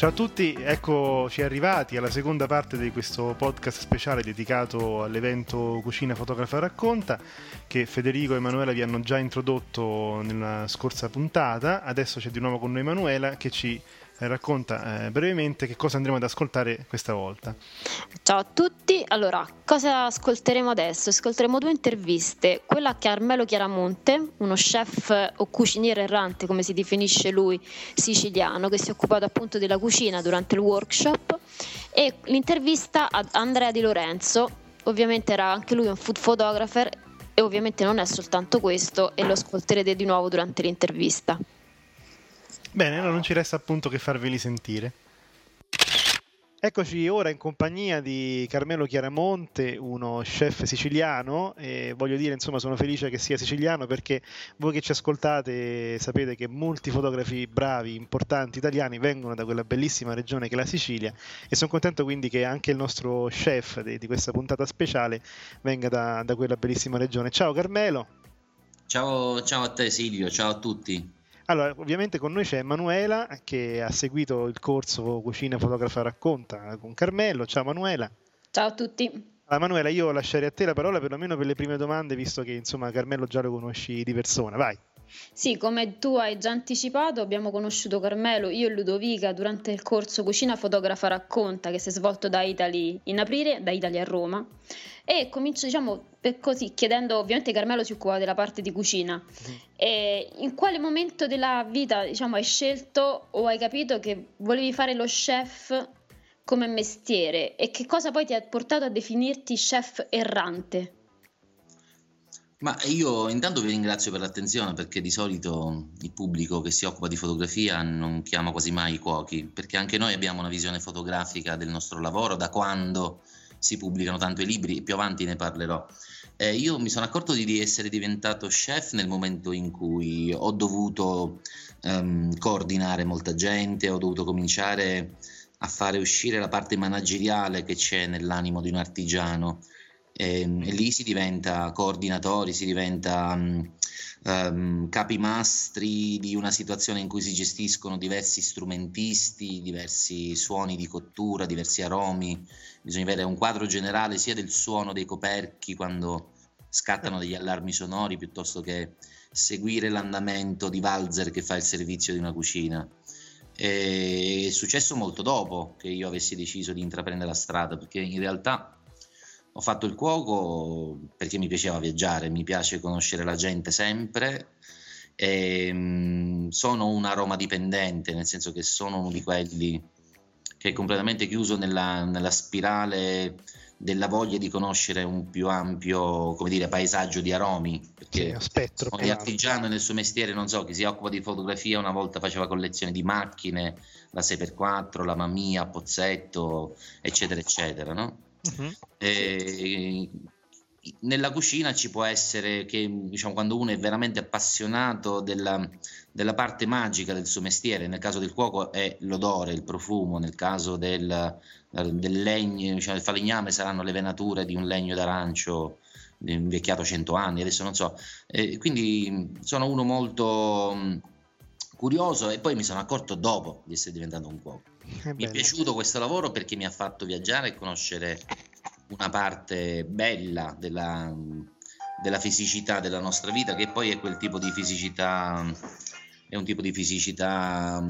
Ciao a tutti, eccoci arrivati alla seconda parte di questo podcast speciale dedicato all'evento Cucina Fotografa Racconta che Federico e Emanuela vi hanno già introdotto nella scorsa puntata. Adesso c'è di nuovo con noi Emanuela che ci racconta eh, brevemente che cosa andremo ad ascoltare questa volta. Ciao a tutti, allora cosa ascolteremo adesso? Ascolteremo due interviste, quella a Carmelo Chiaramonte, uno chef o cuciniere errante come si definisce lui, siciliano, che si è occupato appunto della cucina durante il workshop e l'intervista ad Andrea Di Lorenzo, ovviamente era anche lui un food photographer e ovviamente non è soltanto questo e lo ascolterete di nuovo durante l'intervista. Bene, allora non ci resta appunto che farveli sentire. Eccoci ora in compagnia di Carmelo Chiaramonte, uno chef siciliano e voglio dire insomma sono felice che sia siciliano perché voi che ci ascoltate sapete che molti fotografi bravi, importanti italiani vengono da quella bellissima regione che è la Sicilia e sono contento quindi che anche il nostro chef di, di questa puntata speciale venga da, da, quella bellissima regione. Ciao Carmelo! Ciao, ciao a te Silvio, ciao a tutti! Allora, ovviamente con noi c'è Emanuela che ha seguito il corso Cucina Fotografa Racconta con Carmelo. Ciao Emanuela. Ciao a tutti. Allora, Manuela, io lascerei a te la parola perlomeno per le prime domande, visto che insomma Carmelo già lo conosci di persona. Vai. Sì, come tu hai già anticipato, abbiamo conosciuto Carmelo, io e Ludovica durante il corso Cucina Fotografa Racconta che si è svolto da Italy in aprile, da Italia a Roma. E comincio, diciamo, così, chiedendo, ovviamente Carmelo si occupa della parte di cucina. Mm. E in quale momento della vita, diciamo, hai scelto o hai capito che volevi fare lo chef come mestiere? E che cosa poi ti ha portato a definirti chef errante? Ma io intanto vi ringrazio per l'attenzione perché di solito il pubblico che si occupa di fotografia non chiama quasi mai i cuochi, perché anche noi abbiamo una visione fotografica del nostro lavoro da quando si pubblicano tanto i libri e più avanti ne parlerò. Eh, io mi sono accorto di essere diventato chef nel momento in cui ho dovuto um, coordinare molta gente, ho dovuto cominciare a fare uscire la parte manageriale che c'è nell'animo di un artigiano e, ehm, e lì si diventa coordinatori, si diventa um, um, capimastri di una situazione in cui si gestiscono diversi strumentisti, diversi suoni di cottura, diversi aromi, bisogna avere un quadro generale sia del suono dei coperchi quando scattano degli allarmi sonori piuttosto che seguire l'andamento di valzer che fa il servizio di una cucina. È successo molto dopo che io avessi deciso di intraprendere la strada, perché in realtà ho fatto il cuoco perché mi piaceva viaggiare, mi piace conoscere la gente sempre. E, ehm, sono un aroma dipendente, nel senso che sono uno di quelli che è completamente chiuso nella, nella spirale della voglia di conoscere un più ampio come dire, paesaggio di aromi perché sì, spettro, ogni artigiano nel suo mestiere non so chi si occupa di fotografia una volta faceva collezioni di macchine la 6x4 la Mamia Pozzetto eccetera eccetera no? Uh-huh. E, nella cucina ci può essere che diciamo, quando uno è veramente appassionato della, della, parte magica del suo mestiere, nel caso del cuoco è l'odore, il profumo, nel caso del, del legno, diciamo, del falegname saranno le venature di un legno d'arancio invecchiato 100 anni, adesso non so. Eh, quindi sono uno molto curioso e poi mi sono accorto dopo di essere diventato un cuoco. È mi è piaciuto questo lavoro perché mi ha fatto viaggiare e conoscere una parte bella della, della fisicità della nostra vita, che poi è quel tipo di fisicità, è un tipo di fisicità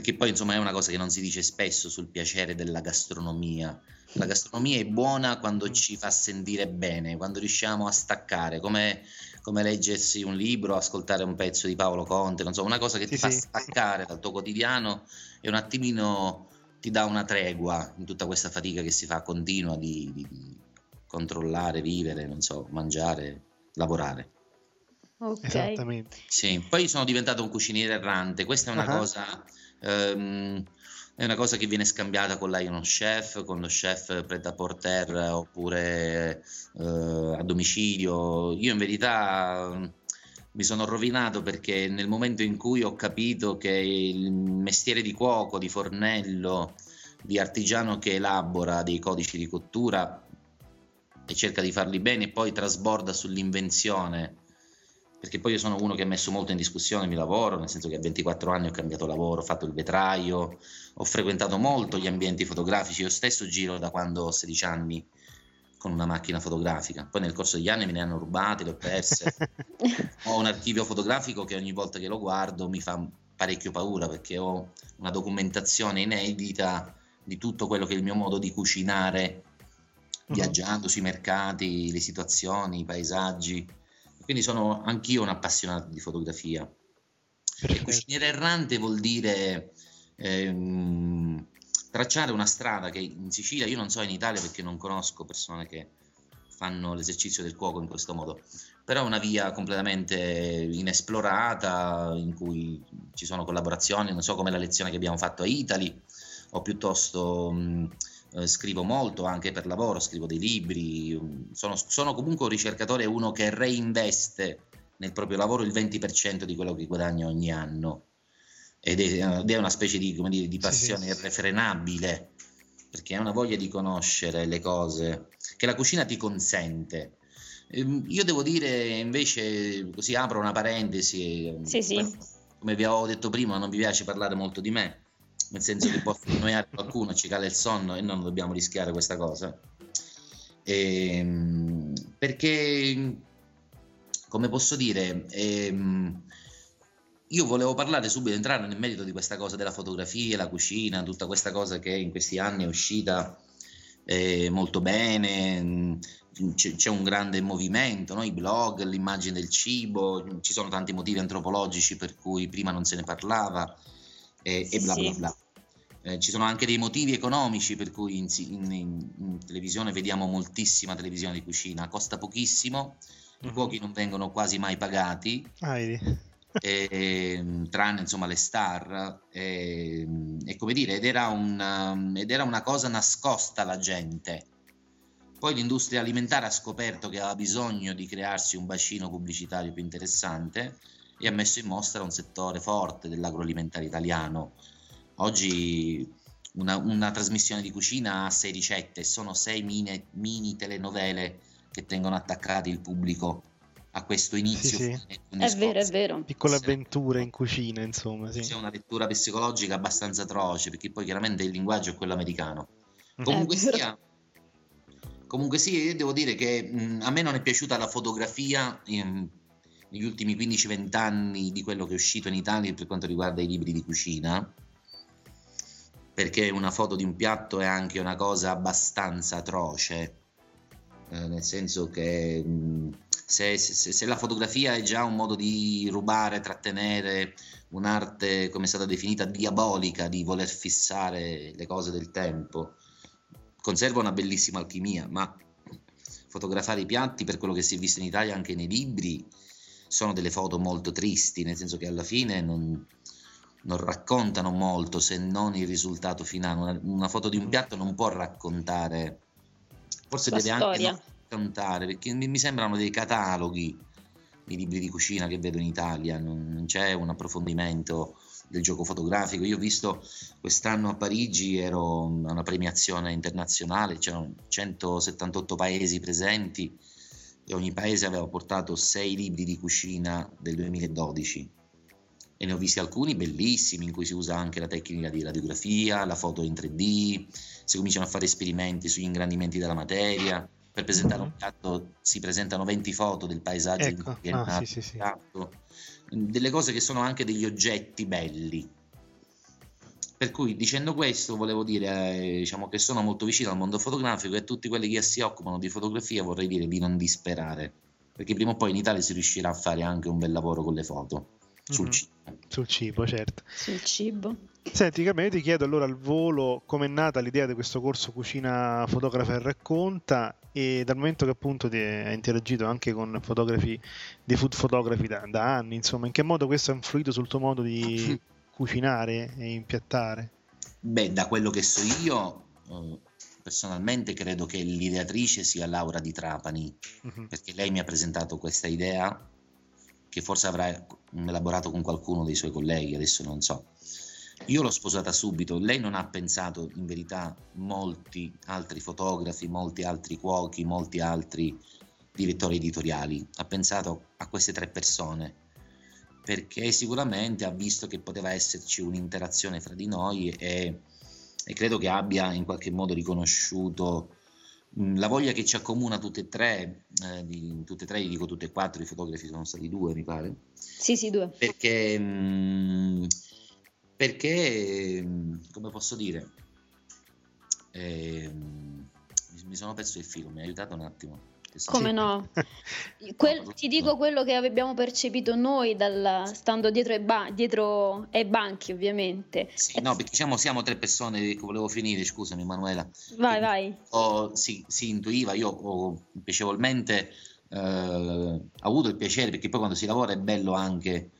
perché poi insomma è una cosa che non si dice spesso sul piacere della gastronomia. La gastronomia è buona quando Mm. ci fa sentire bene, quando riusciamo a staccare, come, come leggersi un libro, ascoltare un pezzo di Paolo Conte, non so, una cosa che Sì, ti fa sì. staccare dal tuo quotidiano e un attimino ti dà una tregua in tutta questa fatica che si fa continua di, di- di controllare, vivere, non so, mangiare, lavorare. Ok. Esattamente. Sì, poi sono diventato un cuciniere errante. Questa è una Ah. cosa, ehm, è una cosa che viene scambiata con l'Iron Chef, con lo chef pret à porter oppure eh, a domicilio. Io in verità mm, mi sono rovinato perché nel momento in cui ho capito che il mestiere di cuoco, di fornello, di artigiano che elabora dei codici di cottura e cerca di farli bene e poi trasborda sull'invenzione perché poi io sono uno che ha messo molto in discussione il mio lavoro, nel senso che a 24 anni ho cambiato lavoro, ho fatto il vetraio, ho frequentato molto gli ambienti fotografici, io stesso giro da quando ho 16 anni con una macchina fotografica, poi nel corso degli anni me ne hanno rubate, le ho perse, ho un archivio fotografico che ogni volta che lo guardo mi fa parecchio paura perché ho una documentazione inedita di tutto quello che è il mio modo di cucinare viaggiando sui mercati, le situazioni, i paesaggi. Quindi sono anch'io un appassionato di fotografia. E Perfetto. cuciniere errante vuol dire ehm, tracciare una strada che in Sicilia, io non so in Italia perché non conosco persone che fanno l'esercizio del cuoco in questo modo, però è una via completamente inesplorata in cui ci sono collaborazioni, non so come la lezione che abbiamo fatto a Italy, o piuttosto mh, eh, scrivo molto anche per lavoro, scrivo dei libri, mh, sono, sono comunque un ricercatore, uno che reinveste nel proprio lavoro il 20% di quello che guadagna ogni anno ed è, ed è una specie di, come dire, di Sì, sì, passione sì. irrefrenabile perché è una voglia di conoscere le cose che la cucina ti consente. Ehm, Io devo dire invece, così apro una parentesi, Sì, come vi avevo detto prima, non vi piace parlare molto di me, nel senso che può annoiare qualcuno, ci cala il sonno e non dobbiamo rischiare questa cosa. Ehm, perché, come posso dire, ehm, io volevo parlare subito, entrare nel merito di questa cosa della fotografia, la cucina, tutta questa cosa che in questi anni è uscita eh, molto bene, c'è, c'è un grande movimento, no? i blog, l'immagine del cibo, ci sono tanti motivi antropologici per cui prima non se ne parlava e, e bla bla Sì. bla. Eh, ci sono anche dei motivi economici per cui in, in- in- in televisione vediamo moltissima televisione di cucina, costa pochissimo, i Mhm. cuochi non vengono quasi mai pagati, Ah, e, tranne insomma le star e, e come dire ed era, una, ed era una cosa nascosta alla gente poi l'industria alimentare ha scoperto che aveva bisogno di crearsi un bacino pubblicitario più interessante e ha messo in mostra un settore forte dell'agroalimentare italiano oggi una, una trasmissione di cucina ha sei ricette sono sei mini, mini telenovele che tengono attaccati il pubblico a questo inizio sì. ogni È vero, è vero. Piccole Sì. avventure in cucina, insomma, sì. C'è una lettura psicologica abbastanza atroce, perché poi chiaramente il linguaggio è quello americano. Mhm. Comunque sia, comunque sia, io devo dire che mh, a me non è piaciuta la fotografia in- negli ultimi 15-20 anni di quello che è uscito in Italia per quanto riguarda i libri di cucina, perché una foto di un piatto è anche una cosa abbastanza atroce, eh, nel senso che mh, se, se- se la fotografia è già un modo di rubare, trattenere un'arte, come è stata definita, diabolica, di voler fissare le cose del tempo, conserva una bellissima alchimia, ma fotografare i piatti, per quello che si è visto in Italia anche nei libri, sono delle foto molto tristi, nel senso che alla fine non, non raccontano molto se non il risultato finale. Una, una foto di un piatto non può raccontare, forse La deve anche storia. non raccontare, perché mi, mi sembrano dei cataloghi i libri di cucina che vedo in Italia, non, non c'è un approfondimento del gioco fotografico. Io ho visto quest'anno a Parigi, ero a una premiazione internazionale, c'erano 178 paesi presenti e ogni paese aveva portato sei libri di cucina del 2012 e ne ho visti alcuni bellissimi in cui si usa anche la tecnica di radiografia, la foto in 3D, si cominciano a fare esperimenti sugli ingrandimenti della materia. Per presentare un piatto si presentano 20 foto del paesaggio in Ecco, cui è ah, sì, sì, sì. il piatto. delle cose che sono anche degli oggetti belli. Per cui dicendo questo volevo dire eh, diciamo, che sono molto vicino al mondo fotografico e a tutti quelli che si occupano di fotografia vorrei dire di non disperare, perché prima o poi in Italia si riuscirà a fare anche un bel lavoro con le foto sul Mhm. cibo. Sul cibo, certo. Sul cibo. Senti, Carmelo, io ti chiedo allora al volo com'è nata l'idea di questo corso Cucina Fotografa e Racconta e dal momento che appunto ti hai interagito anche con fotografi di food photography da, da anni, insomma, in che modo questo ha influito sul tuo modo di cucinare e impiattare? Beh, da quello che so io, eh, personalmente credo che l'ideatrice sia Laura Di Trapani, Mhm. perché lei mi ha presentato questa idea che forse avrà elaborato con qualcuno dei suoi colleghi, adesso non so. Io l'ho sposata subito, lei non ha pensato in verità molti altri fotografi, molti altri cuochi, molti altri direttori editoriali, ha pensato a queste tre persone perché sicuramente ha visto che poteva esserci un'interazione fra di noi e, e credo che abbia in qualche modo riconosciuto mh, la voglia che ci accomuna tutte e tre, eh, di, tutte e tre, dico tutte e quattro, i fotografi sono stati due mi pare, Sì, sì, due. perché, mh, perché mh, come posso dire, mi- mi sono perso il filo, mi ha aiutato un attimo. Come no? Quel- ti dico quello che abbiamo percepito noi dal- stando dietro ai, ba- dietro ai banchi, ovviamente. Sì, no, perché diciamo, siamo tre persone, che volevo finire, scusami Manuela. Vai, vai. Ho- si, si intuiva, io ho piacevolmente eh, avuto il piacere, perché poi quando si lavora è bello anche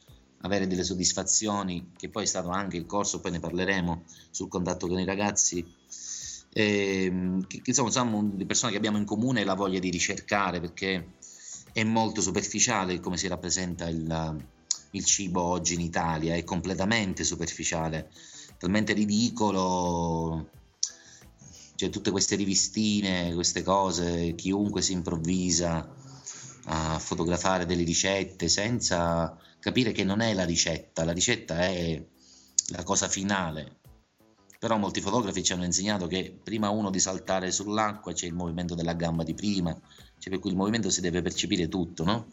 avere delle soddisfazioni, che poi è stato anche il corso, poi ne parleremo sul contatto con i ragazzi. Ehm, che, che insomma siamo le persone che abbiamo in comune la voglia di ricercare perché è molto superficiale come si rappresenta il, il cibo oggi in Italia, è completamente superficiale, talmente ridicolo, cioè tutte queste rivistine, queste cose, chiunque si improvvisa a fotografare delle ricette senza capire che non è la ricetta, la ricetta è la cosa finale. Però molti fotografi ci hanno insegnato che prima uno di saltare sull'acqua c'è il movimento della gamba di prima, cioè per cui il movimento si deve percepire tutto, no?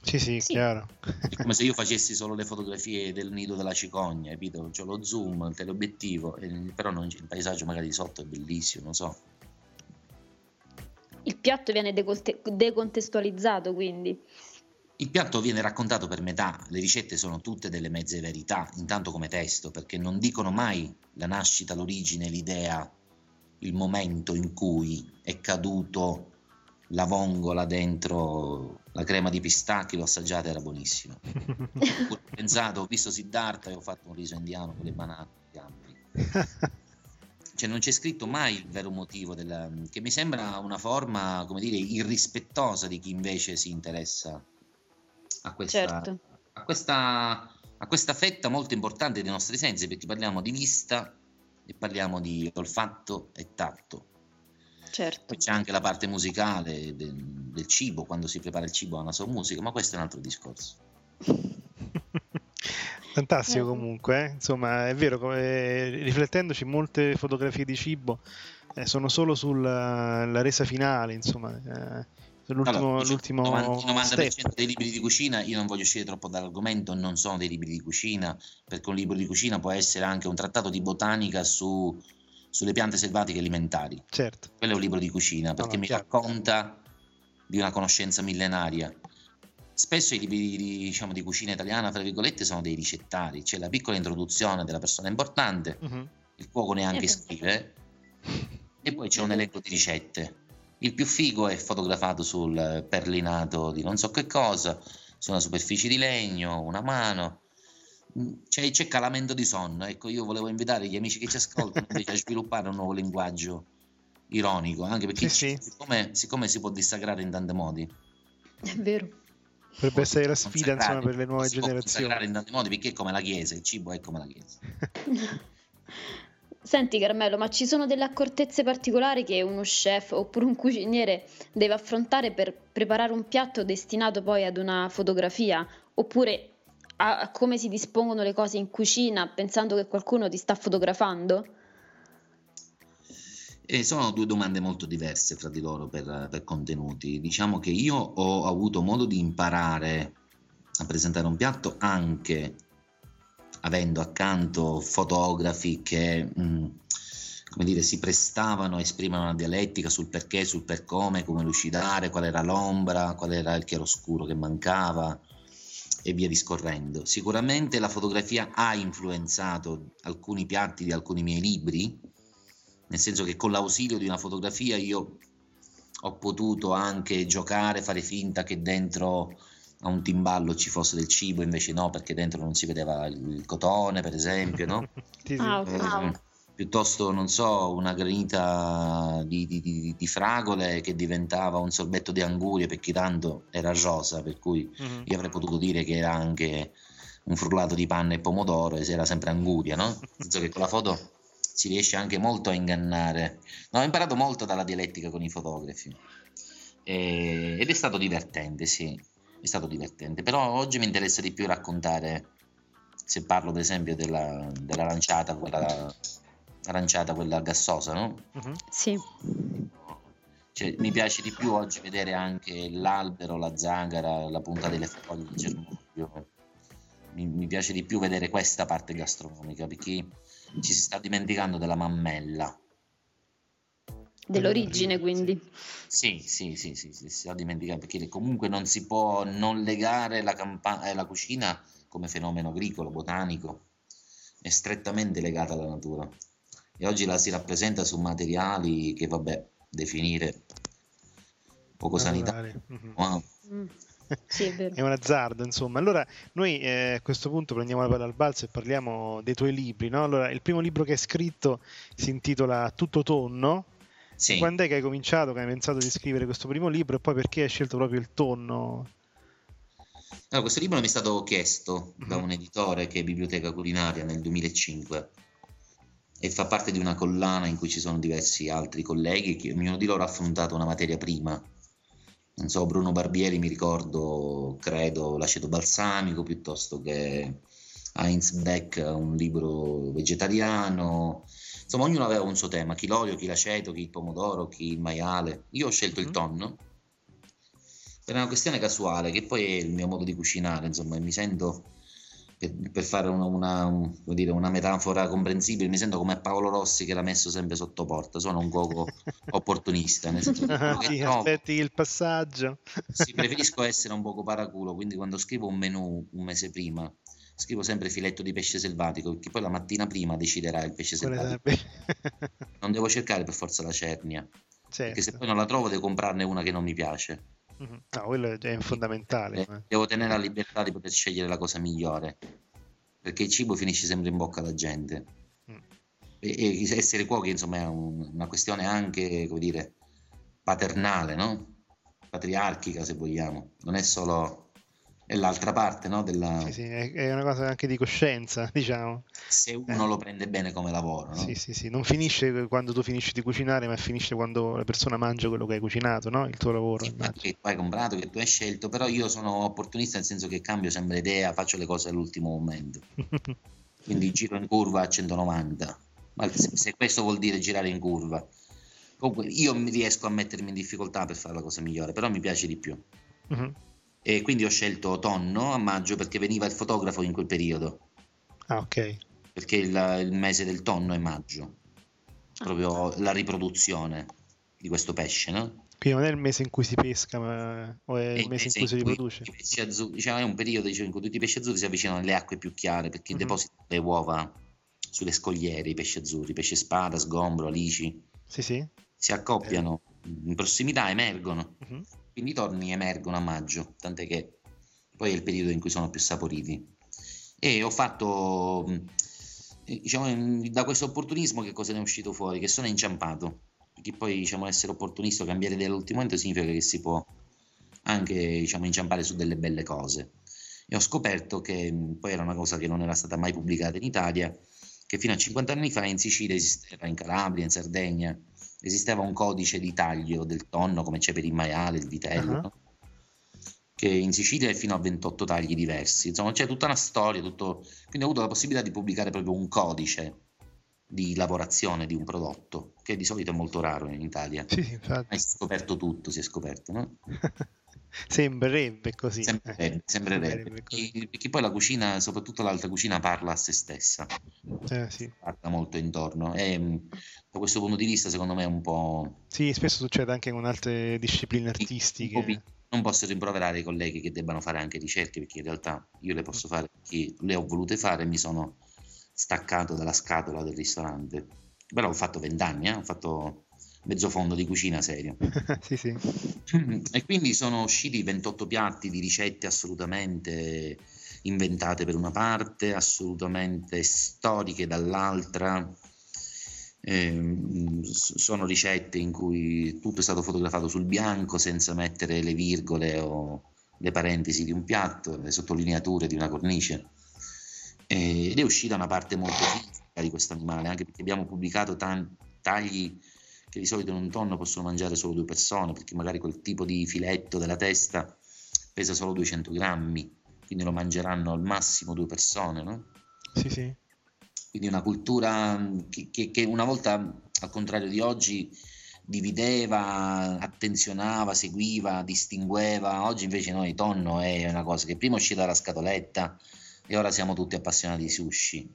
Sì, sì, Sì. chiaro. È come se io facessi solo le fotografie del nido della cicogna, capito? C'ho lo zoom, il teleobiettivo, però non c'è- il paesaggio magari di sotto è bellissimo, non so. Il piatto viene decontestualizzato, quindi. Il piatto viene raccontato per metà, le ricette sono tutte delle mezze verità, intanto come testo, perché non dicono mai la nascita, l'origine, l'idea, il momento in cui è caduto la vongola dentro la crema di pistacchi, l'ho assaggiata, era buonissima. Ho pensato, ho visto Siddhartha e ho fatto un riso indiano con le banane. Cioè non c'è scritto mai il vero motivo della, che mi sembra una forma, come dire, irrispettosa di chi invece si interessa a questa, Certo. a questa, a questa fetta molto importante dei nostri sensi, perché parliamo di vista e parliamo di olfatto e tatto. Certo. Poi c'è anche la parte musicale del, del cibo, quando si prepara il cibo ha una sua musica, ma questo è un altro discorso. Fantastico Eh. comunque, eh. insomma è vero, come- riflettendoci molte fotografie di cibo eh, sono solo sulla la resa finale, insomma, eh, l'ultimo, Allora, l'ultimo 90 il 90% step. dei libri di cucina, io non voglio uscire troppo dall'argomento, non sono dei libri di cucina, perché un libro di cucina può essere anche un trattato di botanica su- sulle piante selvatiche alimentari. Certo, Quello è un libro di cucina perché no, mi chiaro. racconta di una conoscenza millenaria. Spesso i libri di, diciamo, di cucina italiana, tra virgolette, sono dei ricettari, c'è la piccola introduzione della persona importante, Mhm. il cuoco neanche scrive, e poi c'è un elenco di ricette. Il più figo è fotografato sul perlinato di non so che cosa, su una superficie di legno, una mano. Mm, C'è, c'è calamento di sonno. Ecco, io volevo invitare gli amici che ci ascoltano invece a sviluppare un nuovo linguaggio ironico, anche perché Sì, sì. Siccome, siccome si può dissacrare in tanti modi, È vero. Potrebbe essere la sfida insomma, per le nuove si può consacrare generazioni. in tanti modi perché è come la chiesa, il cibo è come la chiesa. Senti Carmelo, ma ci sono delle accortezze particolari che uno chef oppure un cuciniere deve affrontare per preparare un piatto destinato poi ad una fotografia? Oppure a, come si dispongono le cose in cucina pensando che qualcuno ti sta fotografando? E sono due domande molto diverse fra di loro per, per contenuti. Diciamo che io ho avuto modo di imparare a presentare un piatto anche avendo accanto fotografi che mh, come dire, si prestavano a esprimere una dialettica sul perché, sul per come, come lucidare, qual era l'ombra, qual era il chiaroscuro che mancava e via discorrendo. Sicuramente la fotografia ha influenzato alcuni piatti di alcuni miei libri, nel senso che con l'ausilio di una fotografia io ho potuto anche giocare, fare finta che dentro a un timballo ci fosse del cibo, invece no, perché dentro non si vedeva il cotone, per esempio, no? sì, sì. Ah, okay. eh, piuttosto, non so, una granita di, di, di, di, fragole che diventava un sorbetto di angurie, perché tanto era rosa, per cui mm-hmm. io avrei potuto dire che era anche un frullato di panna e pomodoro e era sempre anguria, no? Nel senso che con la foto si riesce anche molto a ingannare. No, ho imparato molto dalla dialettica con i fotografi e, ed è stato divertente, sì, è stato divertente. Però oggi mi interessa di più raccontare, se parlo per esempio della, della lanciata, quella aranciata, quella gassosa, no? Uh-huh. Sì. Cioè, mi piace di più oggi vedere anche l'albero, la zangara, la punta delle foglie di germoglio. Mi, mi, piace di più vedere questa parte gastronomica perché ci si sta dimenticando della mammella. Dell'origine, quindi. Sì, sì, sì, sì, sì, si sta dimenticando perché comunque non si può non legare la, campa- eh, la cucina come fenomeno agricolo, botanico, è strettamente legata alla natura e oggi la si rappresenta su materiali che vabbè definire poco sanitario mm-hmm. wow. mm. Sì, è, è, un azzardo insomma allora noi eh, a questo punto prendiamo la palla al balzo e parliamo dei tuoi libri no? allora il primo libro che hai scritto si intitola Tutto tonno sì. quando è che hai cominciato che hai pensato di scrivere questo primo libro e poi perché hai scelto proprio il tonno allora, questo libro mi è stato chiesto mm-hmm. da un editore che è Biblioteca Culinaria nel 2005 e fa parte di una collana in cui ci sono diversi altri colleghi che ognuno di loro ha affrontato una materia prima. Non so, Bruno Barbieri mi ricordo, credo, l'aceto balsamico piuttosto che Heinz Beck, un libro vegetariano. Insomma, ognuno aveva un suo tema, chi l'olio, chi l'aceto, chi il pomodoro, chi il maiale. Io ho scelto il mm. tonno per una questione casuale, che poi è il mio modo di cucinare, insomma, mi sento per, per fare una, una, un, dire, una, metafora comprensibile, mi sento come Paolo Rossi che l'ha messo sempre sotto porta. Sono un cuoco opportunista. Nel senso sì, trovo, aspetti il passaggio. sì, preferisco essere un poco paraculo, quindi quando scrivo un menù un mese prima, scrivo sempre filetto di pesce selvatico, perché poi la mattina prima deciderà il pesce selvatico. non devo cercare per forza la cernia. Certo. Perché se poi non la trovo devo comprarne una che non mi piace. No, quello è fondamentale. Eh, devo tenere la libertà di poter scegliere la cosa migliore, perché il cibo finisce sempre in bocca alla gente. Mm. E, e, essere cuochi, insomma, è un, una questione anche, come dire, paternale, no? Patriarchica, se vogliamo. Non è solo è l'altra parte no, della... Sì, sì, è una cosa anche di coscienza, diciamo. Se uno eh. lo prende bene come lavoro. No? Sì, sì, sì, non finisce quando tu finisci di cucinare, ma finisce quando la persona mangia quello che hai cucinato, no? Il tuo lavoro. Sì, che tu hai comprato, che tu hai scelto, però io sono opportunista nel senso che cambio sempre idea, faccio le cose all'ultimo momento. Quindi giro in curva a 190. Ma se, questo vuol dire girare in curva. Comunque io mi riesco a mettermi in difficoltà per fare la cosa migliore, però mi piace di più. Uh-huh e quindi ho scelto tonno a maggio perché veniva il fotografo in quel periodo. Ah, ok. Perché il, il mese del tonno è maggio, proprio la riproduzione di questo pesce, no? Quindi non è il mese in cui si pesca, ma o è, è il mese in cui si riproduce? I pesci azzurri, diciamo, è un periodo diciamo, in cui tutti i pesci azzurri si avvicinano alle acque più chiare perché mm-hmm. depositano le uova sulle scogliere, i pesci azzurri, pesce spada, sgombro, alici. Sì, sì. Si accoppiano eh. in prossimità, emergono. Mm-hmm quindi i torni emergono a maggio, tant'è che poi è il periodo in cui sono più saporiti. E ho fatto, diciamo, da questo opportunismo che cosa ne è uscito fuori? Che sono inciampato, perché poi diciamo, essere opportunista, cambiare idea all'ultimo momento significa che si può anche diciamo, inciampare su delle belle cose. E ho scoperto che poi era una cosa che non era stata mai pubblicata in Italia, che fino a 50 anni fa in Sicilia esisteva, in Calabria, in Sardegna, esisteva un codice di taglio del tonno come c'è per il maiale, il vitello, uh-huh. no? che in Sicilia è fino a 28 tagli diversi. Insomma, c'è tutta una storia, tutto... quindi ho avuto la possibilità di pubblicare proprio un codice di lavorazione di un prodotto, che di solito è molto raro in Italia. Sì, infatti. Hai scoperto tutto, si è scoperto, no? Sembrerebbe così. Sembrerebbe, eh. sembrerebbe. Sembrerebbe così. Perché, perché poi la cucina, soprattutto l'alta cucina, parla a se stessa, Eh, sì. parla molto intorno. E mh, da questo punto di vista, secondo me, è un po'. Sì, spesso succede anche con altre discipline artistiche. Non posso rimproverare i colleghi che debbano fare anche ricerche, perché in realtà io le Mm. posso fare perché le ho volute fare e mi sono staccato dalla scatola del ristorante. Però ho fatto vent'anni, eh, ho fatto mezzo fondo di cucina serio. sì, sì. E quindi sono usciti 28 piatti di ricette assolutamente inventate per una parte, assolutamente storiche dall'altra. S- sono ricette in cui tutto è stato fotografato sul bianco senza mettere le virgole o le parentesi di un piatto, le sottolineature di una cornice. Eh, Ed è uscita una parte molto fisica di questo animale, anche perché abbiamo pubblicato tan- tagli che di solito in un tonno possono mangiare solo due persone, perché magari quel tipo di filetto della testa pesa solo 200 grammi, quindi lo mangeranno al massimo due persone, no? Sì, sì. Quindi una cultura mh, che, che- che una volta, al contrario di oggi, divideva, attenzionava, seguiva, distingueva. Oggi invece noi tonno è una cosa che prima uscita dalla scatoletta e ora siamo tutti appassionati di sushi.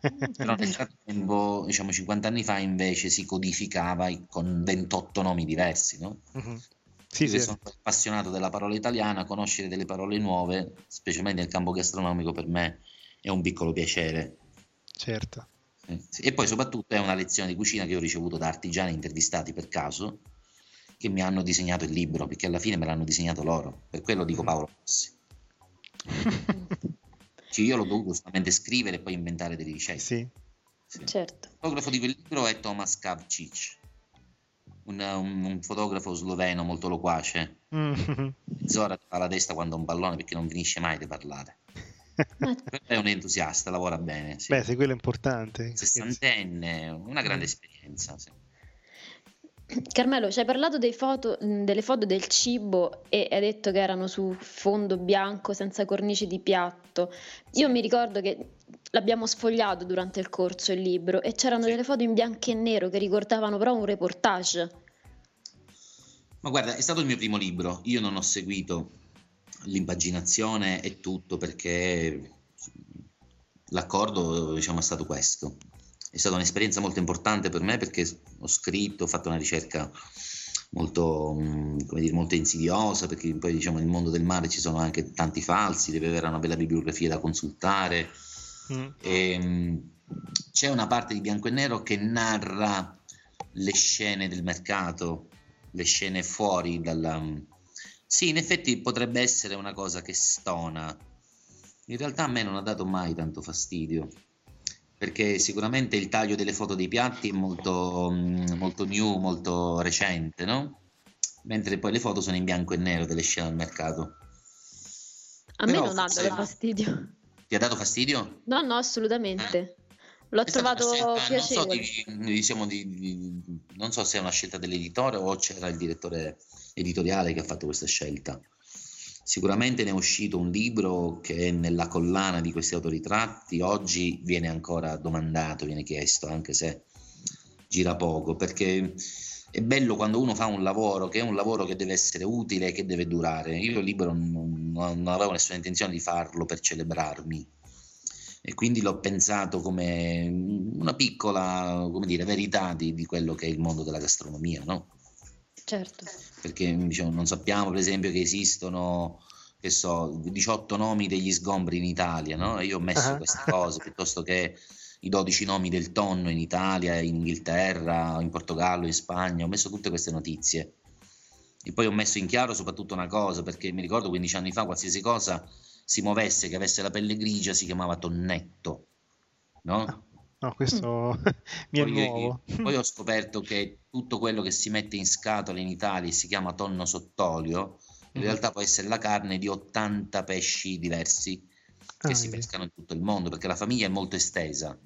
Però nel frattempo, diciamo 50 anni fa, invece si codificava con 28 nomi diversi, no? Mhm. Sì, Io sì. sono appassionato della parola italiana, conoscere delle parole nuove, specialmente nel campo gastronomico, per me è un piccolo piacere. Certo. E poi soprattutto è una lezione di cucina che ho ricevuto da artigiani intervistati per caso, che mi hanno disegnato il libro, perché alla fine me l'hanno disegnato loro, per quello dico Paolo Rossi. Cioè, io l'ho dovuto solamente scrivere e poi inventare delle ricette. Sì. Sì. Certo. Il fotografo di quel libro è Tomas Kavcic, un, un- un fotografo sloveno molto loquace. Mhm. Mezz'ora ti fa la testa quando ha un pallone perché non finisce mai di parlare. È un entusiasta, lavora bene. Sì. Beh, se quello è importante. Sessantenne, una grande esperienza. Sì. Carmelo, ci hai parlato foto- delle foto del cibo e hai detto che erano su fondo bianco senza cornice di piatto. Io mi ricordo che l'abbiamo sfogliato durante il corso il libro e c'erano Sì. delle foto in bianco e nero che ricordavano però un reportage. Ma guarda, è stato il mio primo libro. Io non ho seguito l'impaginazione e tutto perché l'accordo, diciamo, è stato questo. È stata un'esperienza molto importante per me perché ho scritto, ho fatto una ricerca molto, come dire, molto insidiosa perché poi diciamo nel mondo del mare ci sono anche tanti falsi, devi avere una bella bibliografia da consultare. Mm. E, mh, c'è una parte di bianco e nero che narra le scene del mercato, le scene fuori dalla... Sì, in effetti potrebbe essere una cosa che stona. In realtà a me non ha dato mai tanto fastidio, perché sicuramente il taglio delle foto dei piatti è molto, mh, molto new, molto recente, no? Mentre poi le foto sono in bianco e nero delle scene al mercato. A me Però non ha dato fastidio. Ti ha dato fastidio? No, no, assolutamente. L'ho È trovato scelta, non so, piacevole. di- diciamo di- di- non so se è una scelta dell'editore o c'era il direttore editoriale che ha fatto questa scelta. Sicuramente ne è uscito un libro che è nella collana di questi autoritratti, oggi viene ancora domandato, viene chiesto, anche se gira poco, perché è bello quando uno fa un lavoro che è un lavoro che deve essere utile e che deve durare. Io il libro non, non avevo nessuna intenzione di farlo per celebrarmi, e quindi l'ho pensato come una piccola, come dire, verità di, di quello che è il mondo della gastronomia, no? Certo. Perché diciamo, non sappiamo, per esempio, che esistono, che so, 18 nomi degli sgombri in Italia, no? Io ho messo Ah. queste cose piuttosto che i 12 nomi del tonno in Italia, in Inghilterra, in Portogallo, in Spagna, ho messo tutte queste notizie. E poi ho messo in chiaro soprattutto una cosa, perché mi ricordo 15 anni fa qualsiasi cosa si muovesse, che avesse la pelle grigia, si chiamava tonnetto, no? No, questo mi è Poi, nuovo. poi ho scoperto che tutto quello che si mette in scatola in Italia e si chiama tonno sottolio, in Mhm. realtà può essere la carne di 80 pesci diversi che Ah, si pescano in tutto il mondo, perché la famiglia è molto estesa.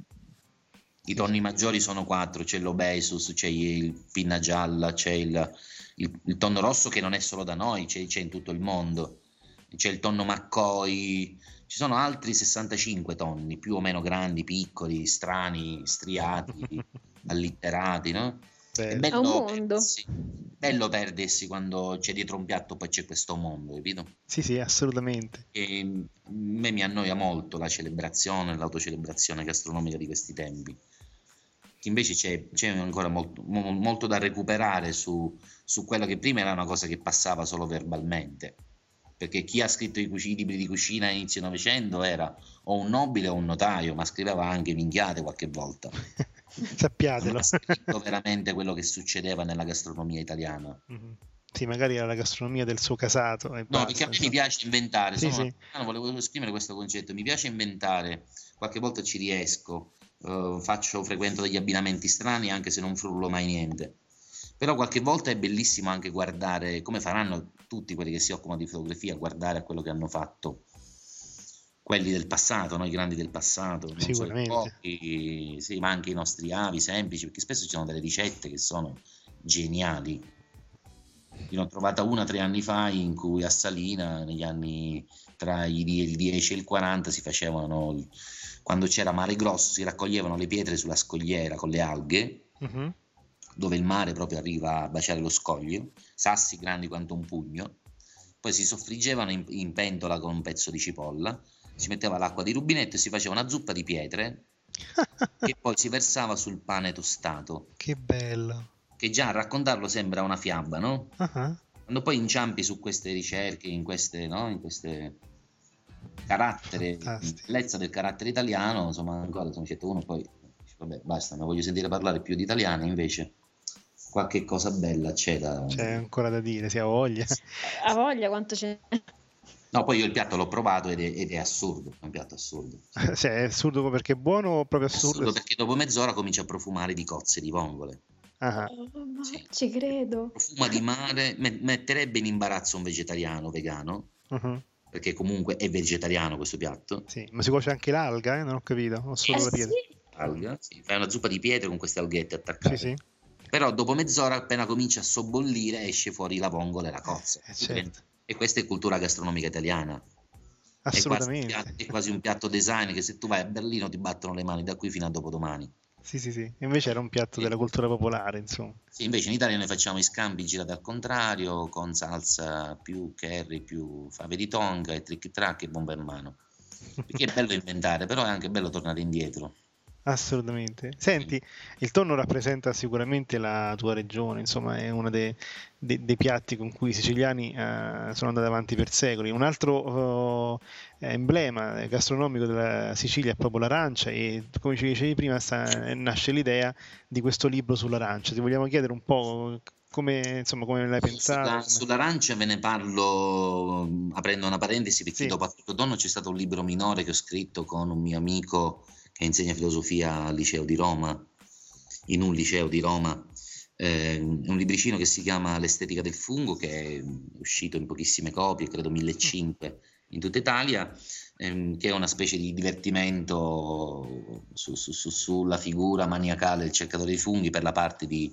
I tonni maggiori sono quattro, c'è l'obesus, c'è il pinna gialla, c'è il, il- il tonno rosso che non è solo da noi, c'è, c'è in tutto il mondo, c'è il tonno McCoy, ci sono altri 65 tonni, più o meno grandi, piccoli, strani, striati, allitterati, no? È Bello. bello È un mondo. sì. bello perdersi quando c'è dietro un piatto poi c'è questo mondo, capito? Sì, sì, assolutamente. E mm, a me mi annoia molto la celebrazione, l'autocelebrazione gastronomica di questi tempi. Invece c'è, c'è ancora molto, mo- molto da recuperare su, su quello che prima era una cosa che passava solo verbalmente. Perché chi ha scritto i, cuci- i libri di cucina a inizio Novecento era o un nobile o un notaio, ma scriveva anche minchiate qualche volta. Sappiatelo. Ha scritto veramente quello che succedeva nella gastronomia italiana. Mhm. Sì, magari era la gastronomia del suo casato. No, basta, perché a me mi insomma. piace inventare, Sì, sono sì. no, volevo esprimere questo concetto, mi piace inventare, qualche volta ci riesco, eh, faccio, frequento degli abbinamenti strani anche se non frullo mai niente, però qualche volta è bellissimo anche guardare, come faranno tutti quelli che si occupano di fotografia, guardare a quello che hanno fatto quelli del passato, no? i grandi del passato, Sicuramente. cuochi, sì, ma anche i nostri avi semplici, perché spesso ci sono delle ricette che sono geniali. Io ne ho trovata una tre anni fa in cui a Salina, negli anni tra il 10 e il 40, si facevano, quando c'era mare grosso, si raccoglievano le pietre sulla scogliera con le alghe, Mhm. Dove il mare proprio arriva a baciare lo scoglio, sassi grandi quanto un pugno, poi si soffriggevano in, in pentola con un pezzo di cipolla, si metteva l'acqua di rubinetto e si faceva una zuppa di pietre che poi si versava sul pane tostato, Che bello. che già a raccontarlo sembra una fiaba, no? Ah, Quando poi inciampi su queste ricerche, in queste, no? in queste carattere, bellezza del carattere italiano, insomma, ancora sono certo uno poi vabbè, basta, non voglio sentire parlare più di italiano, invece qualche cosa bella c'è da... C'è ancora da dire, si ha voglia. Ha voglia quanto c'è. No, poi io il piatto l'ho provato ed è, ed è assurdo, è un piatto assurdo. Sì, è assurdo perché è buono o proprio Assurdo assurdo? perché dopo mezz'ora comincia a profumare di cozze di vongole. Ah, Sì. Ci credo. Profuma di mare, me- metterebbe in imbarazzo un vegetariano, vegano, mhm. perché comunque è vegetariano questo piatto. Sì, ma si cuoce anche l'alga, eh? Non ho capito, ho solo Eh la pietra. sì. Alga, sì, fai una zuppa di pietre con queste alghette attaccate. Sì, sì, Però dopo mezz'ora, appena comincia a sobbollire, esce fuori la vongola e la cozza. eh, certo. E questa è cultura gastronomica italiana. È quasi, assolutamente. piatto, è quasi un piatto design che se tu vai a Berlino ti battono le mani da qui fino a dopodomani. Sì, sì, sì. Invece era un piatto della cultura popolare, insomma. Sì, invece in Italia noi facciamo i scambi girati al contrario, con salsa più curry, più fave di tonga e trick track e bomba in mano. Perché è bello inventare, però è anche bello tornare indietro. Assolutamente. Senti, il tonno rappresenta sicuramente la tua regione, insomma, è uno dei, dei- dei piatti con cui i siciliani eh, sono andati avanti per secoli. Un altro eh, emblema gastronomico della Sicilia è proprio l'arancia e come ci dicevi prima sta- nasce l'idea di questo libro sull'arancia. Ti vogliamo chiedere un po' come, insomma, come l'hai pensato? Sulla- sull'arancia ve ne parlo aprendo una parentesi perché Sì. dopo Africo Donno c'è stato un libro minore che ho scritto con un mio amico che insegna filosofia al liceo di Roma, in un liceo di Roma. Eh, un libricino che si chiama L'estetica del fungo, che è uscito in pochissime copie, credo 1500 in tutta Italia, ehm, che è una specie di divertimento su- su- su- sulla figura maniacale del cercatore di funghi per la parte di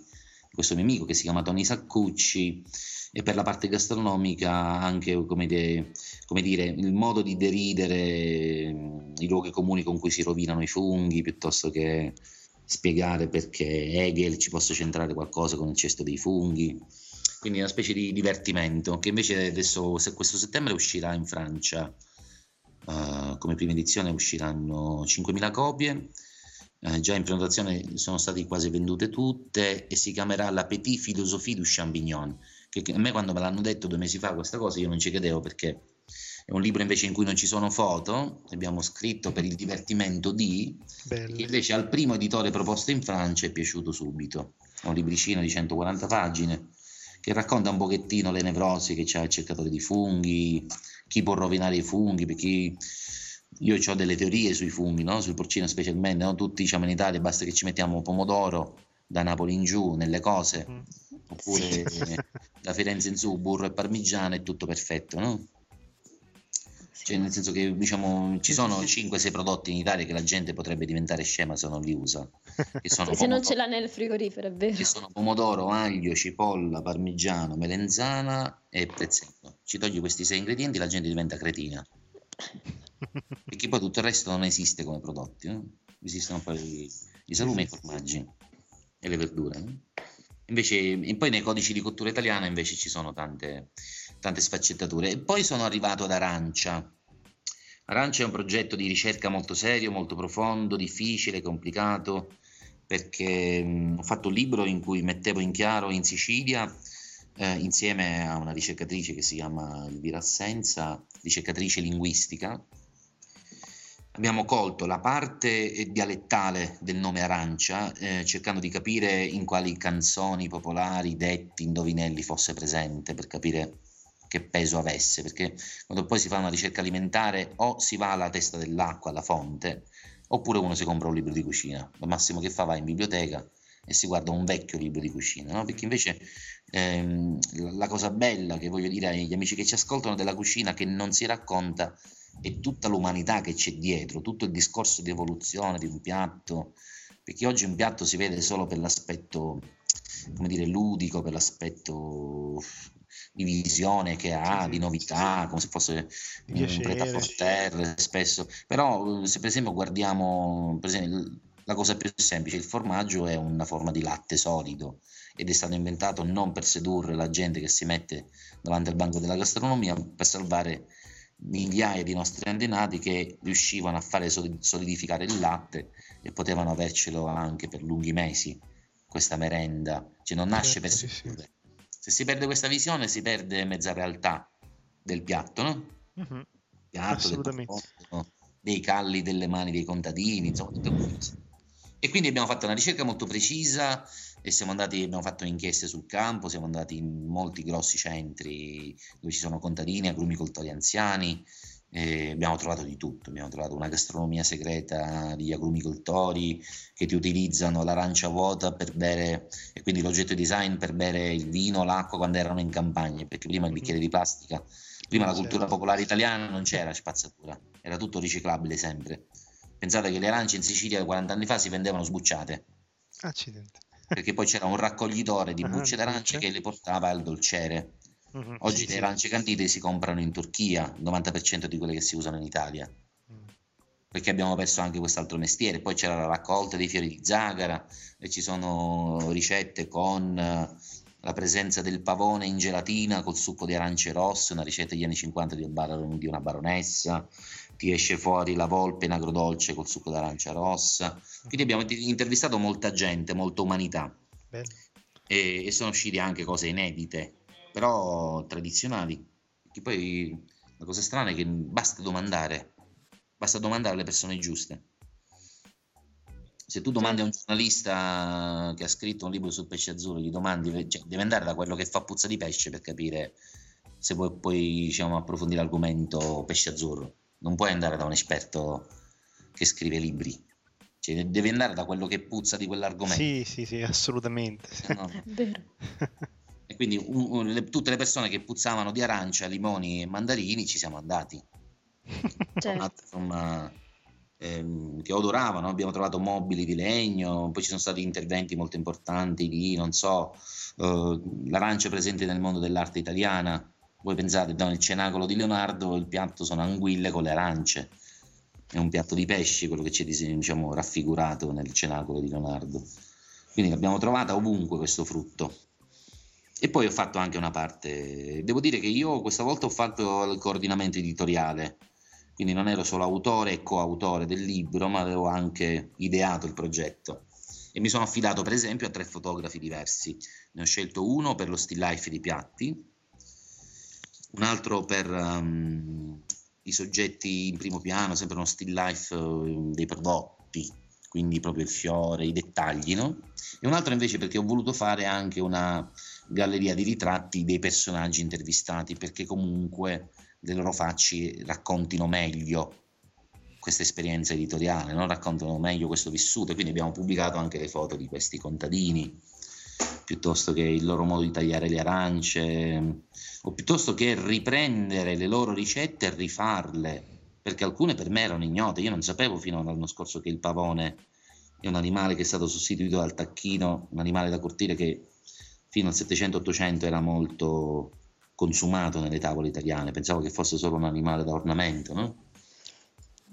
questo mio amico che si chiama Tony Saccucci e per la parte gastronomica anche come, de- come dire il modo di deridere mm, i luoghi comuni con cui si rovinano i funghi piuttosto che spiegare perché Hegel ci possa centrare qualcosa con il cesto dei funghi. Quindi una specie di divertimento che invece adesso se questo settembre uscirà in Francia. Eh, come prima edizione usciranno 5.000 copie eh, già in prenotazione sono state quasi vendute tutte e si chiamerà La Petite Philosophie du Champignon che, che a me quando me l'hanno detto due mesi fa questa cosa io non ci credevo perché è un libro invece in cui non ci sono foto abbiamo scritto per il divertimento di Bello. che invece al primo editore proposto in Francia è piaciuto subito è un libricino di 140 pagine che racconta un pochettino le nevrosi che c'ha il cercatore di funghi chi può rovinare i funghi perché io ho delle teorie sui funghi, no? sul porcino specialmente, no? tutti diciamo in Italia basta che ci mettiamo pomodoro da Napoli in giù nelle cose, Mm. oppure da Firenze in su burro e parmigiano è tutto perfetto, no? Cioè, nel senso che diciamo ci sono 5-6 prodotti in Italia che la gente potrebbe diventare scema se non li usa. Che sono, Se non ce l'ha nel frigorifero, è vero. che sono pomodoro, aglio, cipolla, parmigiano, melenzana e prezzemolo. Ci togli questi sei ingredienti la gente diventa cretina. Perché poi tutto il resto non esiste come prodotti. no? Esistono poi i salumi e i formaggi e le verdure. no? Invece, e poi nei codici di cottura italiana invece ci sono tante, tante sfaccettature. E poi sono arrivato ad Arancia. Arancia è un progetto di ricerca molto serio, molto profondo, difficile, complicato, perché mh, ho fatto un libro in cui mettevo in chiaro in Sicilia, eh, insieme a una ricercatrice che si chiama Elvira Assenza, ricercatrice linguistica, abbiamo colto la parte dialettale del nome arancia, eh, cercando di capire in quali canzoni popolari, detti, indovinelli fosse presente, per capire che peso avesse, perché quando poi si fa una ricerca alimentare o si va alla testa dell'acqua, alla fonte, oppure uno si compra un libro di cucina. Al massimo che fa va in biblioteca e si guarda un vecchio libro di cucina, no? perché invece ehm, la cosa bella che voglio dire agli amici che ci ascoltano della cucina che non si racconta è tutta l'umanità che c'è dietro, tutto il discorso di evoluzione di un piatto, perché oggi un piatto si vede solo per l'aspetto, come dire, ludico, per l'aspetto di visione che ha, di novità, come se fosse un pret spesso, però se per esempio guardiamo per esempio, la cosa più semplice, il formaggio è una forma di latte solido ed è stato inventato non per sedurre la gente che si mette davanti al banco della gastronomia, per salvare migliaia di nostri antenati che riuscivano a fare solidificare il latte e potevano avercelo anche per lunghi mesi, questa merenda, cioè non nasce per sedurre. Se si perde questa visione si perde mezza realtà del piatto, no? Mhm. Piatto, del Assolutamente. profumo, dei calli delle mani dei contadini, insomma, tutte queste cose. E quindi abbiamo fatto una ricerca molto precisa e siamo andati, abbiamo fatto inchieste sul campo, siamo andati in molti grossi centri dove ci sono contadini, agrumicoltori anziani, abbiamo trovato di tutto, abbiamo trovato una gastronomia segreta di agrumicoltori che ti utilizzano l'arancia vuota per bere, e quindi l'oggetto design per bere il vino, l'acqua quando erano in campagna, perché prima il bicchiere di plastica, prima la cultura popolare italiana non c'era spazzatura, era tutto riciclabile sempre. Pensate che le arance in Sicilia 40 anni fa si vendevano sbucciate, Accidenti. perché poi c'era un raccoglitore di Ah, bucce d'arance bucce. che le portava al dolciere. Mhm, Oggi sì, le sì. arance candide si comprano in Turchia, il 90% di quelle che si usano in Italia, Mm. perché abbiamo perso anche quest'altro mestiere. Poi c'era la raccolta dei fiori di zagara e ci sono ricette con eh, la presenza del pavone in gelatina col succo di arance rosse, una ricetta degli anni 50 di, un bar- di una baronessa. Ti esce fuori la volpe in agrodolce col succo d'arancia rossa. Quindi abbiamo int- intervistato molta gente, molta umanità e, e sono uscite anche cose inedite, però tradizionali. Che poi la cosa strana è che basta domandare, basta domandare alle persone giuste. Se tu domandi a un giornalista che ha scritto un libro sul pesce azzurro, gli domandi, cioè, deve andare da quello che fa puzza di pesce per capire se vuoi poi diciamo, approfondire l'argomento pesce azzurro. Non puoi andare da un esperto che scrive libri, cioè, devi andare da quello che puzza di quell'argomento. Sì, sì, sì, assolutamente. Se no- e quindi un- un- le- tutte le persone che puzzavano di arancia, limoni e mandarini ci siamo andati. Certo. Insomma, ehm, che odoravano, abbiamo trovato mobili di legno, poi ci sono stati interventi molto importanti di, non so, eh, l'arancia presente nel mondo dell'arte italiana. Voi pensate, no, nel cenacolo di Leonardo il piatto sono anguille con le arance, è un piatto di pesci quello che c'è diciamo, raffigurato nel cenacolo di Leonardo. Quindi l'abbiamo trovata ovunque questo frutto. E poi ho fatto anche una parte, devo dire che io questa volta ho fatto il coordinamento editoriale, quindi non ero solo autore e coautore del libro, ma avevo anche ideato il progetto. E mi sono affidato per esempio a tre fotografi diversi. Ne ho scelto uno per lo still life di piatti, un altro per um, i soggetti in primo piano, sempre uno still life uh, dei prodotti, quindi proprio il fiore, i dettagli, no? E un altro invece perché ho voluto fare anche una galleria di ritratti dei personaggi intervistati, perché comunque le loro facce raccontino meglio questa esperienza editoriale, no? raccontano meglio questo vissuto, e quindi abbiamo pubblicato anche le foto di questi contadini, piuttosto che il loro modo di tagliare le arance, o piuttosto che riprendere le loro ricette e rifarle, perché alcune per me erano ignote, io non sapevo fino all'anno scorso che il pavone è un animale che è stato sostituito dal tacchino, un animale da cortile che fino al 700-800 era molto consumato nelle tavole italiane, pensavo che fosse solo un animale da ornamento, no?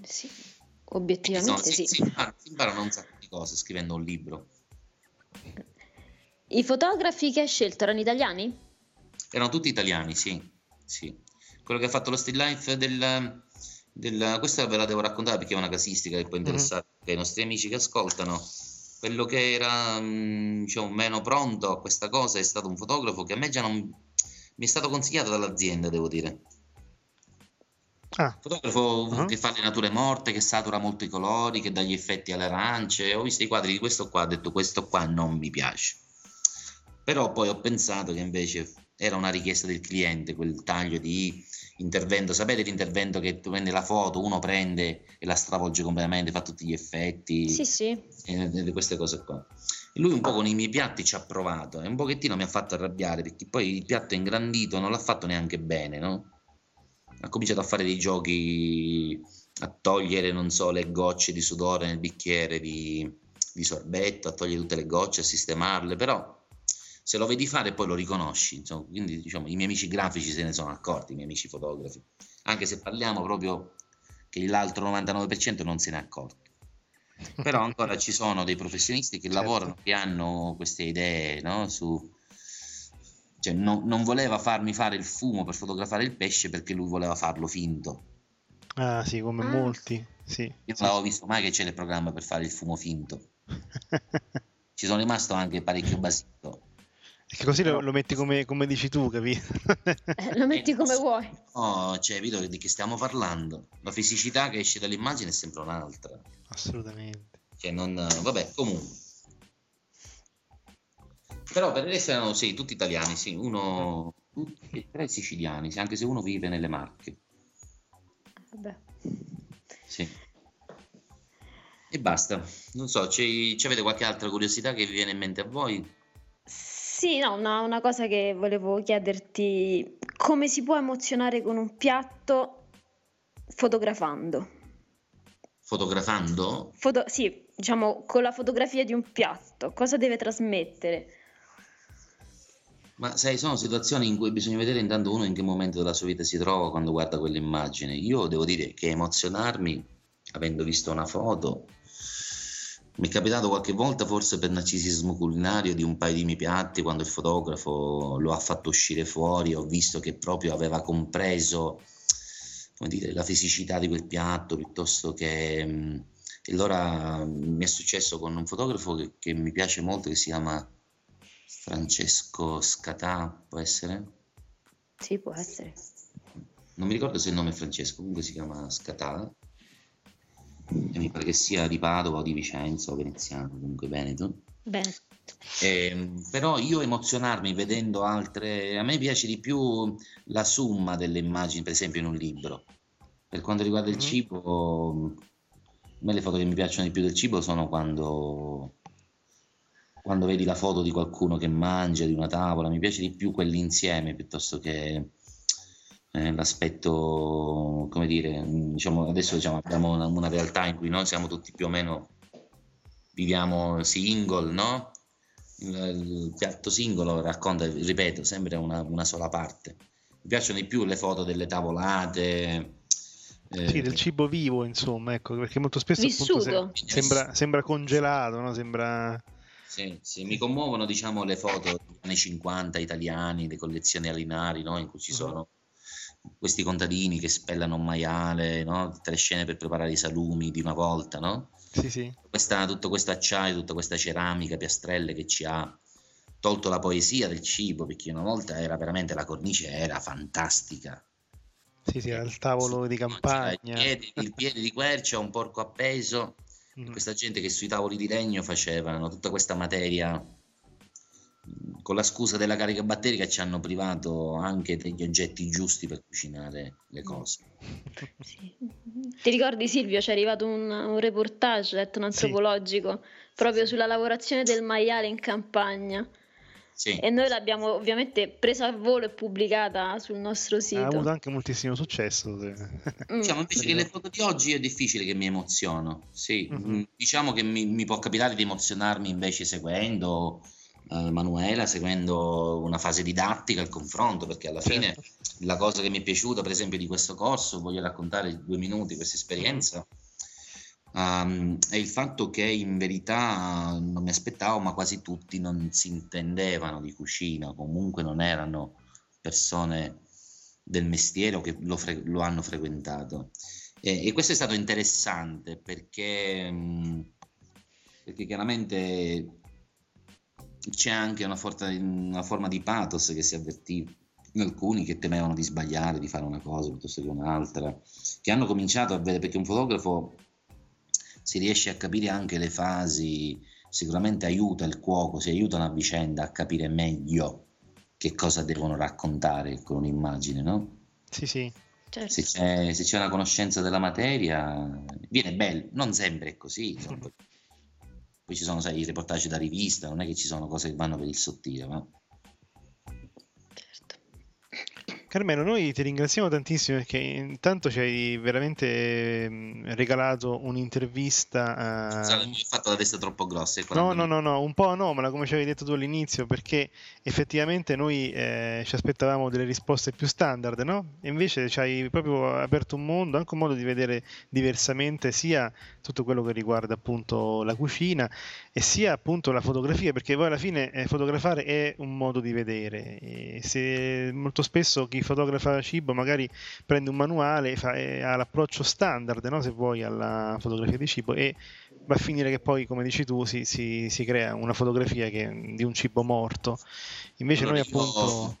Sì, No, obiettivamente si, sì. si impara- si imparano un sacco di cose scrivendo un libro. I fotografi che hai scelto erano italiani? Erano tutti italiani, sì. sì. Quello che ha fatto lo still life del, del, questa ve la devo raccontare perché è una casistica che può interessare mm-hmm. ai nostri amici che ascoltano. Quello che era mm, diciamo, meno pronto a questa cosa è stato un fotografo che a me già non mi è stato consigliato dall'azienda, devo dire. Ah. Fotografo uh-huh. che fa le nature morte, che satura molto i colori, che dà gli effetti alle arance. Ho visto i quadri di questo qua, ho detto questo qua non mi piace. Però poi ho pensato che invece era una richiesta del cliente, quel taglio di intervento. Sapete l'intervento che tu prendi la foto, uno prende e la stravolge completamente, fa tutti gli effetti. Sì, sì. E, queste cose qua. E lui un po' con i miei piatti ci ha provato e un pochettino mi ha fatto arrabbiare perché poi il piatto ingrandito, non l'ha fatto neanche bene, no? Ha cominciato a fare dei giochi a togliere, non so, le gocce di sudore nel bicchiere di, di sorbetto, a togliere tutte le gocce, a sistemarle, però se lo vedi fare poi lo riconosci, insomma, quindi diciamo, i miei amici grafici se ne sono accorti, i miei amici fotografi, anche se parliamo proprio che l'altro 99% non se ne è accorto. Però ancora ci sono dei professionisti che certo. lavorano, che hanno queste idee, no? Su, cioè, no, non voleva farmi fare il fumo per fotografare il pesce perché lui voleva farlo finto. Ah sì, come ah. molti. Sì, Io non sì. l'avevo visto mai che c'è il programma per fare il fumo finto. Ci sono rimasto anche parecchio basito. Perché così lo, lo metti come, come, dici tu, capito? Eh, lo metti come vuoi. No, cioè, vedo di che stiamo parlando. La fisicità che esce dall'immagine è sempre un'altra. Assolutamente. Cioè, non... Vabbè, comunque. Però per adesso erano, sì, tutti italiani, sì. Uno... Tutti e tre siciliani, anche se uno vive nelle Marche. Vabbè. Sì. E basta. Non so, c'è, avete qualche altra curiosità che vi viene in mente a voi? Sì, no, una, una cosa che volevo chiederti, come si può emozionare con un piatto fotografando? Fotografando? Foto- sì, diciamo con la fotografia di un piatto, cosa deve trasmettere? Ma sai, sono situazioni in cui bisogna vedere intanto uno in che momento della sua vita si trova quando guarda quell'immagine. Io devo dire che emozionarmi, avendo visto una foto, mi è capitato qualche volta, forse per narcisismo culinario, di un paio di miei piatti, quando il fotografo lo ha fatto uscire fuori, ho visto che proprio aveva compreso come dire, la fisicità di quel piatto, piuttosto che... E allora mi è successo con un fotografo che, che mi piace molto, che si chiama Francesco Scatà, può essere? Sì, può essere. Non mi ricordo se il nome è Francesco, comunque si chiama Scatà mi pare che sia di Padova o di Vicenza o veneziano, comunque Veneto. Veneto. Eh, però io emozionarmi vedendo altre, a me piace di più la somma delle immagini, per esempio in un libro. Per quanto riguarda il mm. cibo, a me le foto che mi piacciono di più del cibo sono quando, quando vedi la foto di qualcuno che mangia, di una tavola, mi piace di più quell'insieme piuttosto che eh, l'aspetto, come dire, diciamo, adesso diciamo, abbiamo una, una, realtà in cui noi siamo tutti più o meno, viviamo single, no? Il, il piatto singolo racconta, ripeto, sempre una, una, sola parte. Mi piacciono di più le foto delle tavolate. Eh, sì, del cibo vivo, insomma, ecco, perché molto spesso appunto, se, sembra, sembra, congelato, no? Sembra... Sì, sì, mi commuovono diciamo le foto degli anni 50 italiani, le collezioni alinari, no? in cui ci sono questi contadini che spellano un maiale, no? tutte le scene per preparare i salumi di una volta, no? Sì, sì. Questa, tutto questo acciaio, tutta questa ceramica, piastrelle che ci ha tolto la poesia del cibo, perché una volta era veramente la cornice era fantastica. Sì, sì, era il tavolo di campagna. Il piede, il piede di quercia, un porco appeso, mm. questa gente che sui tavoli di legno facevano tutta questa materia con la scusa della carica batterica ci hanno privato anche degli oggetti giusti per cucinare le cose. Sì. Ti ricordi Silvio, c'è arrivato un, un reportage detto un antropologico sì. proprio sulla lavorazione del maiale in campagna. Sì. E noi l'abbiamo ovviamente presa a volo e pubblicata sul nostro sito. Ha avuto anche moltissimo successo. Mm. Diciamo invece che le foto di oggi è difficile che mi emoziono. Sì, mm-hmm. diciamo che mi, mi, può capitare di emozionarmi invece seguendo uh, Manuela seguendo una fase didattica, il confronto, perché alla fine certo. la cosa che mi è piaciuta, per esempio, di questo corso, voglio raccontare due minuti questa esperienza. Um, è il fatto che in verità non mi aspettavo, ma quasi tutti non si intendevano di cucina, comunque non erano persone del mestiere o che lo, fre- lo hanno frequentato. E, e, questo è stato interessante perché, mm, perché chiaramente c'è anche una, forza, una, forma di pathos che si avvertiva in alcuni che temevano di sbagliare, di fare una cosa piuttosto che un'altra, che hanno cominciato a vedere, perché un fotografo si riesce a capire anche le fasi, sicuramente aiuta il cuoco, si aiutano a vicenda a capire meglio che cosa devono raccontare con un'immagine, no? Sì, sì. Certo. Se, c'è, se, c'è, una conoscenza della materia, viene bello, non sempre è così. Poi ci sono sai, i reportage da rivista, non è che ci sono cose che vanno per il sottile, ma Carmelo, noi ti ringraziamo tantissimo perché intanto ci hai veramente regalato un'intervista. Scusate, mi hai fatto la testa troppo grossa. No, no, no, no, un po' anomala come ci avevi detto tu all'inizio perché effettivamente noi eh, ci aspettavamo delle risposte più standard, no? E invece ci hai proprio aperto un mondo, anche un modo di vedere diversamente sia tutto quello che riguarda appunto la cucina e sia appunto la fotografia perché poi alla fine eh, fotografare è un modo di vedere. E se molto spesso chi fotografa cibo magari prende un manuale fa, e ha l'approccio standard, no? se vuoi, alla fotografia di cibo e va a finire che poi, come dici tu, si, si, si crea una fotografia che, di un cibo morto. Invece allora, noi appunto...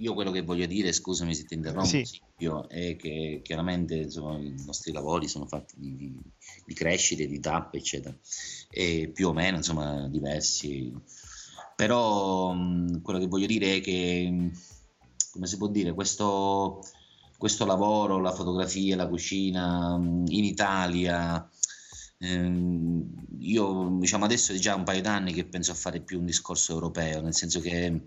Io quello che voglio dire, scusami se ti interrompo, sì. è che chiaramente insomma, i nostri lavori sono fatti di, di, di crescite, di tappe, eccetera, e più o meno insomma diversi. Però mh, quello che voglio dire è che come si può dire, questo, questo lavoro, la fotografia, la cucina mm, in Italia, ehm, io diciamo adesso è già un paio d'anni che penso a fare più un discorso europeo, nel senso che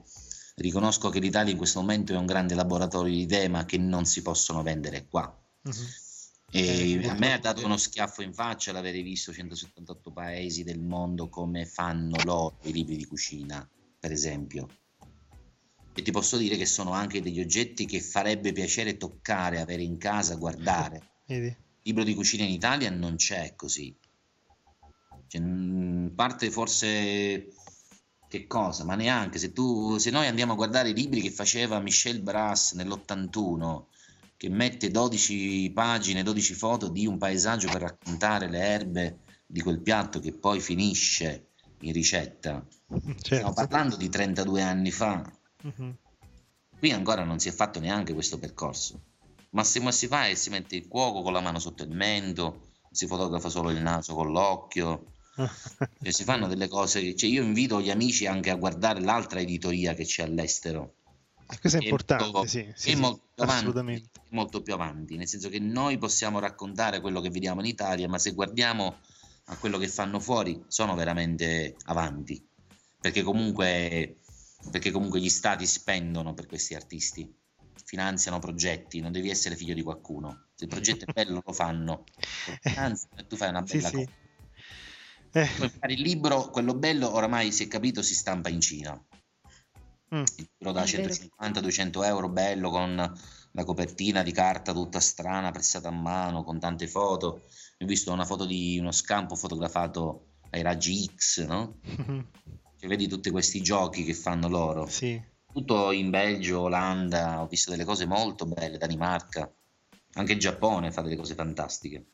riconosco che l'Italia in questo momento è un grande laboratorio di idee ma che non si possono vendere qua. Uh-huh. E eh, a me ha dato uno schiaffo in faccia l'avere visto 178 paesi del mondo come fanno loro i libri di cucina, per esempio e ti posso dire che sono anche degli oggetti che farebbe piacere toccare, avere in casa, guardare. Vedi? Libro di cucina in Italia non c'è così. Cioè, parte forse che cosa, ma neanche se tu se noi andiamo a guardare i libri che faceva Michel Brass nell'81 che mette 12 pagine, 12 foto di un paesaggio per raccontare le erbe di quel piatto che poi finisce in ricetta. Certo. Stiamo parlando di 32 anni fa Uh-huh. Qui ancora non si è fatto neanche questo percorso. Ma se si fa e si mette il cuoco con la mano sotto il mento, si fotografa solo il naso con l'occhio, cioè, si fanno delle cose. Che, cioè io invito gli amici anche a guardare l'altra editoria che c'è all'estero. E questo è importante, molto, sì, sì, è, molto sì, avanti, è molto più avanti, nel senso che noi possiamo raccontare quello che vediamo in Italia, ma se guardiamo a quello che fanno fuori, sono veramente avanti, perché comunque perché comunque gli stati spendono per questi artisti, finanziano progetti, non devi essere figlio di qualcuno. Se il progetto è bello lo fanno, anzi tu fai una bella sì, cosa. Sì. Eh. Il libro, quello bello, oramai si è capito, si stampa in Cina. Mm. Il libro da 150-200 euro, bello, con la copertina di carta tutta strana, pressata a mano, con tante foto. Ho visto una foto di uno scampo fotografato ai raggi X, no? Cioè, vedi tutti questi giochi che fanno loro. Sì. Tutto in Belgio, Olanda, ho visto delle cose molto belle, Danimarca, anche il Giappone fa delle cose fantastiche.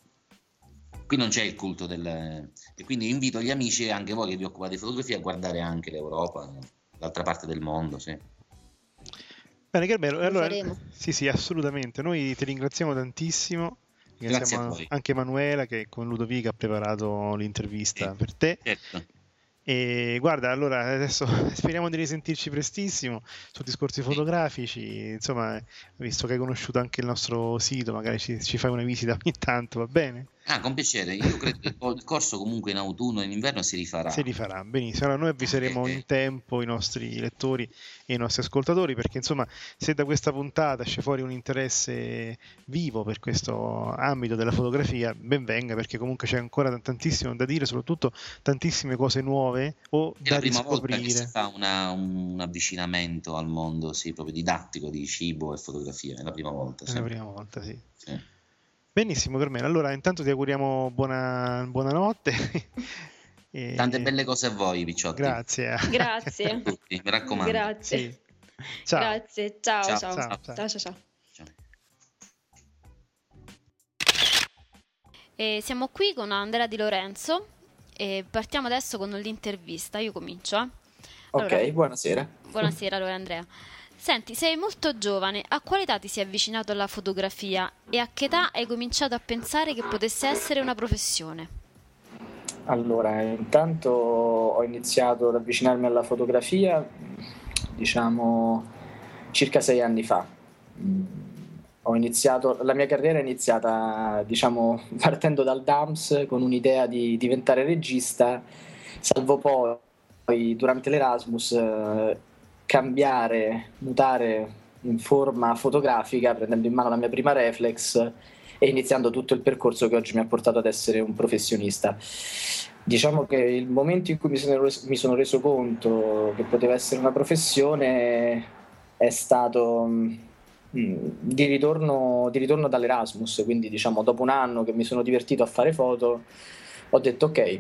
Qui non c'è il culto del... E quindi invito gli amici e anche voi che vi occupate di fotografia a guardare anche l'Europa, l'altra parte del mondo, sì. Bene, Gerbero, allora, sì, sì, assolutamente. Noi ti ringraziamo tantissimo. Ringraziamo anche Manuela che con Ludovica ha preparato l'intervista sì, per te. Certo. E guarda, allora adesso speriamo di risentirci prestissimo su discorsi fotografici. Insomma, visto che hai conosciuto anche il nostro sito, magari ci, ci fai una visita ogni tanto, va bene? Ah, con piacere. Io credo che il corso comunque in autunno e in inverno si rifarà. Si rifarà, benissimo. Allora noi avviseremo okay. in tempo i nostri lettori e i nostri ascoltatori perché insomma se da questa puntata esce fuori un interesse vivo per questo ambito della fotografia, ben venga perché comunque c'è ancora tantissimo da dire, soprattutto tantissime cose nuove o È da la prima riscoprire. volta che si fa una, un avvicinamento al mondo sì, proprio didattico di cibo e fotografia, è la prima volta. È la prima volta, sì. sì. Benissimo Carmelo, allora intanto ti auguriamo buona, buonanotte. e... Tante belle cose a voi, Picciotti. Grazie. Grazie. Tutti, mi raccomando. Grazie. Sì. Ciao. Grazie, ciao ciao. Ciao, ciao. ciao. ciao, ciao, ciao. Ciao. E siamo qui con Andrea Di Lorenzo e partiamo adesso con l'intervista. Io comincio. eh. Ok, Allora, buonasera. buonasera allora Andrea. Senti, sei molto giovane, a quale età ti sei avvicinato alla fotografia e a che età hai cominciato a pensare che potesse essere una professione? Allora, intanto ho iniziato ad avvicinarmi alla fotografia, diciamo, circa sei anni fa. Mm, iniziato, la mia carriera è iniziata, diciamo, partendo dal DAMS con un'idea di diventare regista, salvo poi, durante l'Erasmus, eh, cambiare, mutare in forma fotografica, prendendo in mano la mia prima reflex e iniziando tutto il percorso che oggi mi ha portato ad essere un professionista. Diciamo che il momento in cui mi sono, res- mi sono reso conto che poteva essere una professione è stato mm, di ritorno, di ritorno dall'Erasmus, quindi diciamo dopo un anno che mi sono divertito a fare foto, ho detto ok,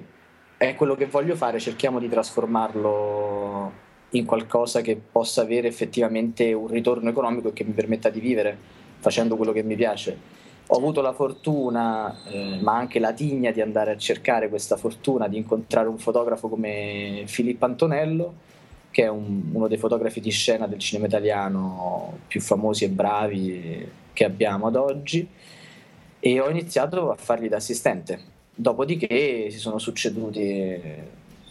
è quello che voglio fare, cerchiamo di trasformarlo in qualcosa che possa avere effettivamente un ritorno economico e che mi permetta di vivere facendo quello che mi piace. Ho avuto la fortuna, eh, ma anche la tigna di andare a cercare questa fortuna, di incontrare un fotografo come Filippo Antonello, che è un- uno dei fotografi di scena del cinema italiano più famosi e bravi che abbiamo ad oggi, e ho iniziato a fargli da assistente. Dopodiché si sono succeduti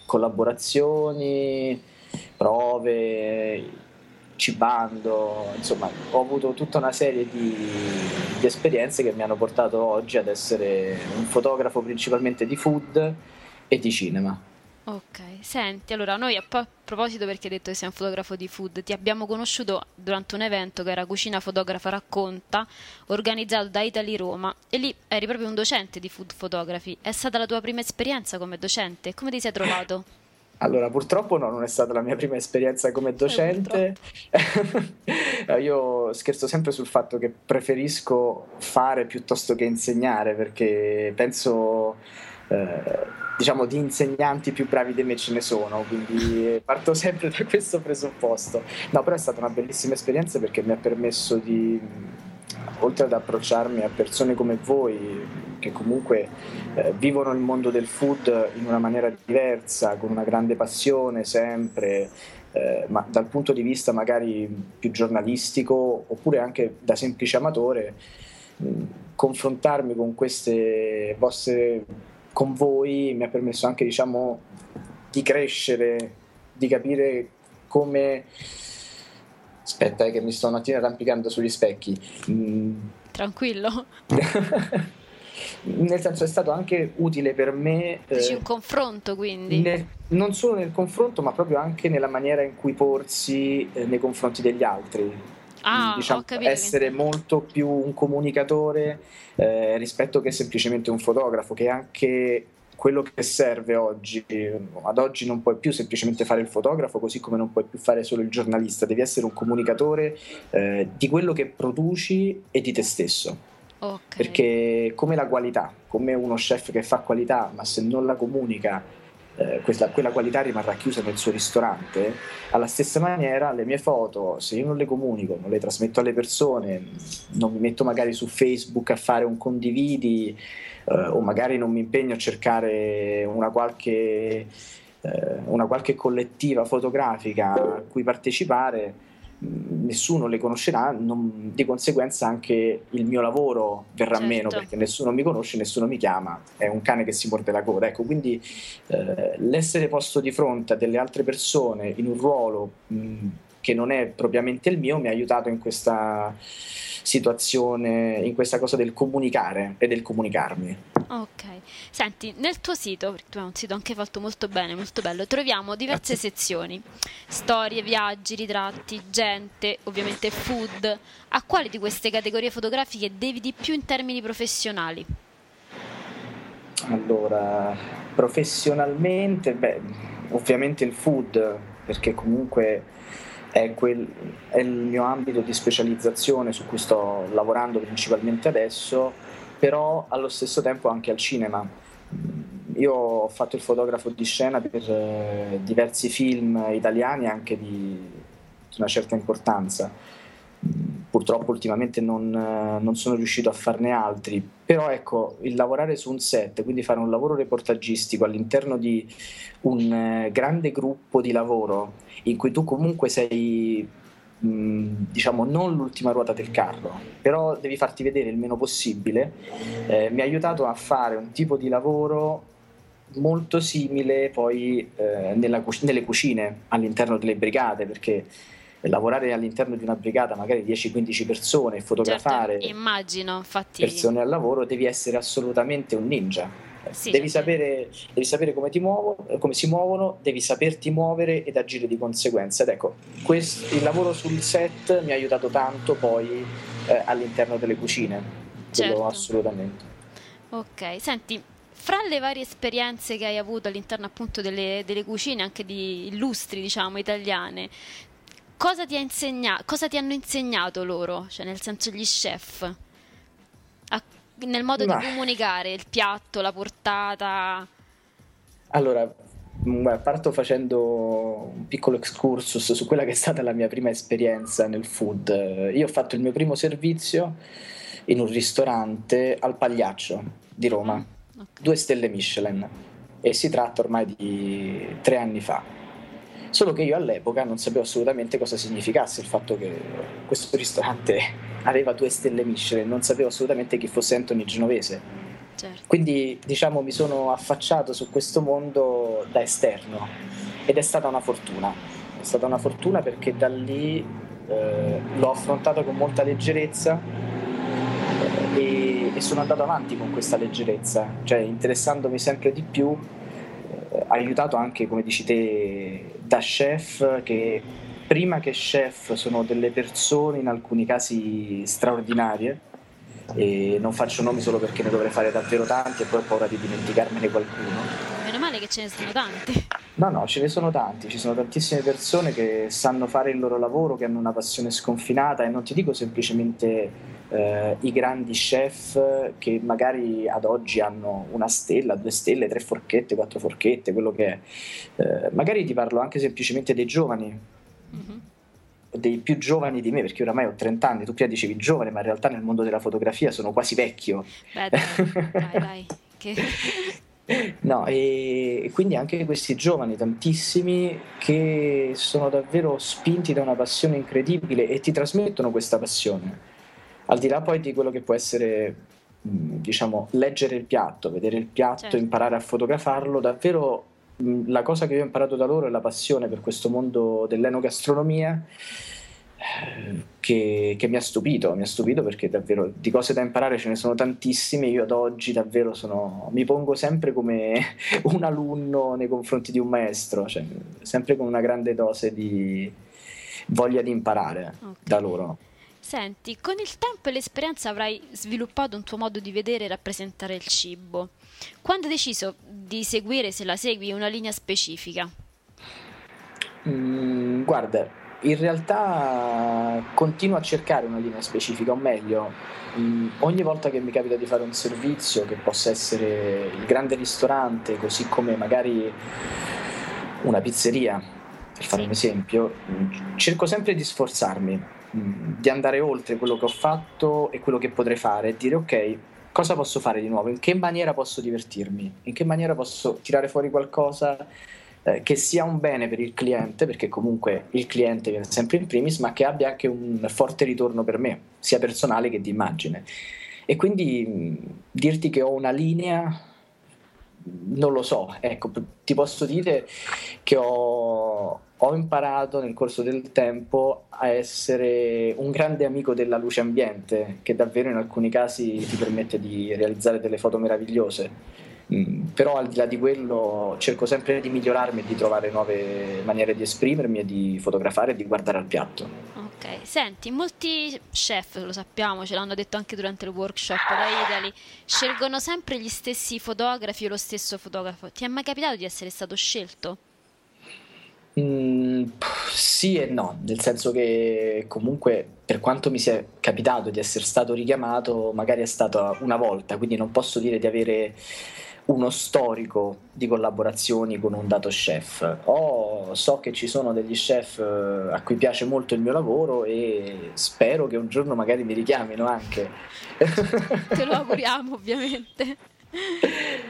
collaborazioni, prove, cibando, insomma, ho avuto tutta una serie di, di esperienze che mi hanno portato oggi ad essere un fotografo principalmente di food e di cinema. Ok, senti, allora noi a po- proposito perché hai detto che sei un fotografo di food, ti abbiamo conosciuto durante un evento che era Cucina Fotografa Racconta, organizzato da Italy Roma, e lì eri proprio un docente di food photography. È stata la tua prima esperienza come docente? Come ti sei trovato? Allora, purtroppo no, non è stata la mia prima esperienza come docente. Io scherzo sempre sul fatto che preferisco fare piuttosto che insegnare, perché penso, eh, diciamo, di insegnanti più bravi di me ce ne sono, quindi parto sempre da questo presupposto. No, però è stata una bellissima esperienza perché mi ha permesso di, oltre ad approcciarmi a persone come voi, che comunque eh, vivono il mondo del food in una maniera diversa, con una grande passione sempre, eh, ma dal punto di vista magari più giornalistico oppure anche da semplice amatore, mh, confrontarmi con queste vostre, con voi mi ha permesso anche diciamo di crescere, di capire come... Aspetta, eh, che mi sto un attimo arrampicando sugli specchi. Mm, Tranquillo? nel senso è stato anche utile per me Dici eh, un confronto quindi? nel- non solo nel confronto ma proprio anche nella maniera in cui porsi eh, nei confronti degli altri Ah, diciamo, ho capito che essere molto più un comunicatore eh, rispetto che semplicemente un fotografo che è anche quello che serve oggi ad oggi non puoi più semplicemente fare il fotografo così come non puoi più fare solo il giornalista devi essere un comunicatore eh, di quello che produci e di te stesso Ok. perché come la qualità, come uno chef che fa qualità, ma se non la comunica, eh, questa- quella qualità rimarrà chiusa nel suo ristorante, alla stessa maniera le mie foto, se io non le comunico, non le trasmetto alle persone, non mi metto magari su Facebook a fare un condividi eh, o magari non mi impegno a cercare una qualche, eh, una qualche collettiva fotografica a cui partecipare, mh, nessuno le conoscerà, non- di conseguenza anche il mio lavoro verrà Certo. meno perché nessuno mi conosce, nessuno mi chiama, è un cane che si morde la coda. Ecco, quindi eh, l'essere posto di fronte a delle altre persone in un ruolo mh, che non è propriamente il mio mi ha aiutato in questa situazione, in questa cosa del comunicare e del comunicarmi. Ok, senti, nel tuo sito, perché tu hai un sito anche fatto molto bene, molto bello, troviamo diverse sezioni, storie, viaggi, ritratti, gente, ovviamente food. A quali di queste categorie fotografiche devi di più in termini professionali? Allora, professionalmente, beh, ovviamente il food, perché comunque è, quel- è il mio ambito di specializzazione su cui sto lavorando principalmente adesso però allo stesso tempo anche al cinema. Io ho fatto il fotografo di scena per eh, diversi film italiani anche di, di una certa importanza. Purtroppo ultimamente non, eh, non, sono riuscito a farne altri, però ecco, il lavorare su un set, quindi fare un lavoro reportagistico all'interno di un eh, grande gruppo di lavoro in cui tu comunque sei diciamo non l'ultima ruota del carro, però devi farti vedere il meno possibile, eh, mi ha aiutato a fare un tipo di lavoro molto simile poi eh, nella, nelle cucine all'interno delle brigate, perché lavorare all'interno di una brigata, magari 10-15 persone, fotografare certo, immagino, infatti... persone al lavoro, devi essere assolutamente un ninja sì, devi, sapere, devi, sapere, come, ti muovo, come si muovono, devi saperti muovere ed agire di conseguenza. Ed ecco, questo, il lavoro sul set mi ha aiutato tanto poi eh, all'interno delle cucine, certo. assolutamente. Ok, senti, fra le varie esperienze che hai avuto all'interno appunto delle, delle cucine, anche di illustri, diciamo, italiane, cosa ti, insegna- cosa ti hanno insegnato loro, cioè nel senso gli chef? A nel modo Ma... di comunicare il piatto, la portata? Allora, mm, parto facendo un piccolo excursus su quella che è stata la mia prima esperienza nel food. Io ho fatto il mio primo servizio in un ristorante al Pagliaccio di Roma, mm, okay. due stelle Michelin, e si tratta ormai di tre anni fa. Solo che io all'epoca non sapevo assolutamente cosa significasse il fatto che questo ristorante aveva due stelle Michelin, non sapevo assolutamente chi fosse Anthony Genovese. Certo. Quindi diciamo mi sono affacciato su questo mondo da esterno ed è stata una fortuna. È stata una fortuna perché da lì eh, l'ho affrontato con molta leggerezza eh, e, e sono andato avanti con questa leggerezza, cioè interessandomi sempre di più aiutato anche, come dici te, da chef che prima che chef sono delle persone in alcuni casi straordinarie e non faccio nomi solo perché ne dovrei fare davvero tanti e poi ho paura di dimenticarmene qualcuno. Meno male che ce ne sono tanti. No, no, ce ne sono tanti, ci sono tantissime persone che sanno fare il loro lavoro, che hanno una passione sconfinata e non ti dico semplicemente eh, i grandi chef che magari ad oggi hanno una stella, due stelle, tre forchette, quattro forchette, quello che è. Eh, magari ti parlo anche semplicemente dei giovani. Mm-hmm dei più giovani di me, perché oramai ho 30 anni, tu prima dicevi giovane, ma in realtà nel mondo della fotografia sono quasi vecchio. Beh, dai, dai, dai. Che... No, e quindi anche questi giovani, tantissimi, che sono davvero spinti da una passione incredibile e ti trasmettono questa passione al di là poi di quello che può essere diciamo leggere il piatto, vedere il piatto, certo. imparare a fotografarlo, davvero la cosa che io ho imparato da loro è la passione per questo mondo dell'enogastronomia eh, che, che, mi ha stupito, mi ha stupito perché davvero di cose da imparare ce ne sono tantissime, io ad oggi davvero sono, mi pongo sempre come un alunno nei confronti di un maestro, cioè, sempre con una grande dose di voglia di imparare okay. da loro. Senti, con il tempo e l'esperienza avrai sviluppato un tuo modo di vedere e rappresentare il cibo. Quando hai deciso di seguire, se la segui, una linea specifica? Mm, guarda, in realtà continuo a cercare una linea specifica, o meglio, mm, ogni volta che mi capita di fare un servizio, che possa essere il grande ristorante, così come magari una pizzeria, per fare sì. un esempio, mm, cerco sempre di sforzarmi di andare oltre quello che ho fatto e quello che potrei fare e dire ok, cosa posso fare di nuovo? In che maniera posso divertirmi? In che maniera posso tirare fuori qualcosa eh, che sia un bene per il cliente, perché comunque il cliente viene sempre in primis, ma che abbia anche un forte ritorno per me, sia personale che di immagine. E quindi mh, dirti che ho una linea non lo so, ecco, ti posso dire che ho, ho, imparato nel corso del tempo a essere un grande amico della luce ambiente, che davvero in alcuni casi ti permette di realizzare delle foto meravigliose. Mm, però al di là di quello cerco sempre di migliorarmi e di trovare nuove maniere di esprimermi e di fotografare e di guardare al piatto. Ok, senti, molti chef, lo sappiamo, ce l'hanno detto anche durante il workshop da Italy, scelgono sempre gli stessi fotografi o lo stesso fotografo. Ti è mai capitato di essere stato scelto? Mm, Sì e no, nel senso che comunque per quanto mi sia capitato di essere stato richiamato, magari è stata una volta, quindi non posso dire di avere uno storico di collaborazioni con un dato chef. Oh, so che ci sono degli chef eh, a cui piace molto il mio lavoro e spero che un giorno magari mi richiamino anche. Te lo auguriamo ovviamente.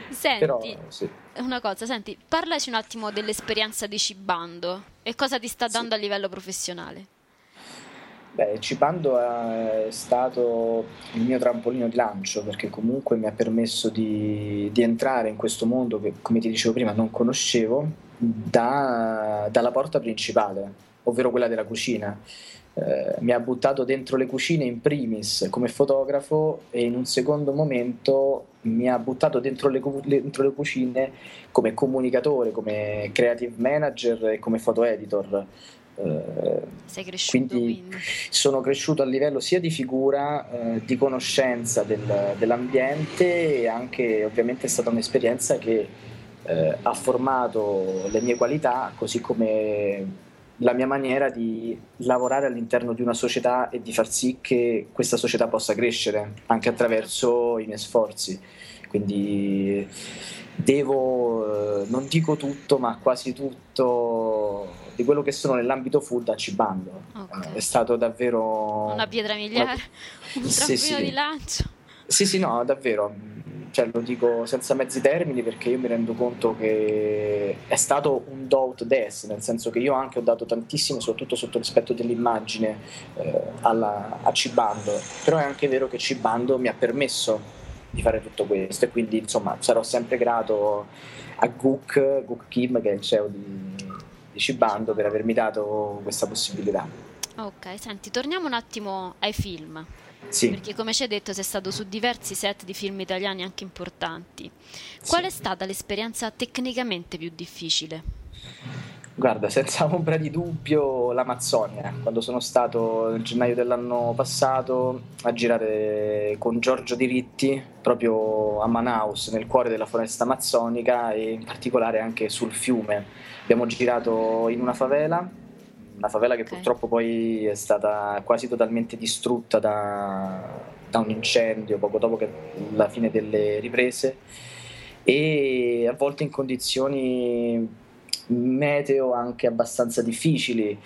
Senti, Però, sì. una cosa, senti, parlaci un attimo dell'esperienza di Cibando e cosa ti sta dando sì. a livello professionale. Beh, Cibando è stato il mio trampolino di lancio perché comunque mi ha permesso di, di entrare in questo mondo che, come ti dicevo prima, non conoscevo da, dalla porta principale, ovvero quella della cucina. Eh, mi ha buttato dentro le cucine in primis come fotografo e in un secondo momento mi ha buttato dentro le, dentro le cucine come comunicatore, come creative manager e come photo editor. Sei cresciuto quindi, quindi, sono cresciuto a livello sia di figura, eh, di conoscenza del, dell'ambiente e anche ovviamente è stata un'esperienza che eh, ha formato le mie qualità così come la mia maniera di lavorare all'interno di una società e di far sì che questa società possa crescere anche attraverso i miei sforzi. Quindi devo, eh, non dico tutto, ma quasi tutto di quello che sono nell'ambito food a Cibando. Okay. È stato davvero... Una pietra miliare, un trampolino sì, sì. di lancio. Sì, sì, no, davvero. Cioè, lo dico senza mezzi termini perché io mi rendo conto che è stato un do out des, nel senso che io anche ho dato tantissimo, soprattutto sotto l'aspetto dell'immagine, eh, alla, a Cibando. Però è anche vero che Cibando mi ha permesso di fare tutto questo e quindi insomma sarò sempre grato a Gook, Gook Kim che è il CEO di Cibando per avermi dato questa possibilità. Ok, senti, torniamo un attimo ai film. Sì. Perché come ci hai detto sei stato su diversi set di film italiani anche importanti. Qual sì. è stata l'esperienza tecnicamente più difficile? Guarda, senza ombra di dubbio l'Amazzonia, quando sono stato nel gennaio dell'anno passato a girare con Giorgio Diritti proprio a Manaus, nel cuore della foresta amazzonica e in particolare anche sul fiume. Abbiamo girato in una favela, una favela che okay. purtroppo poi è stata quasi totalmente distrutta da, da un incendio poco dopo la fine delle riprese e a volte in condizioni meteo anche abbastanza difficili,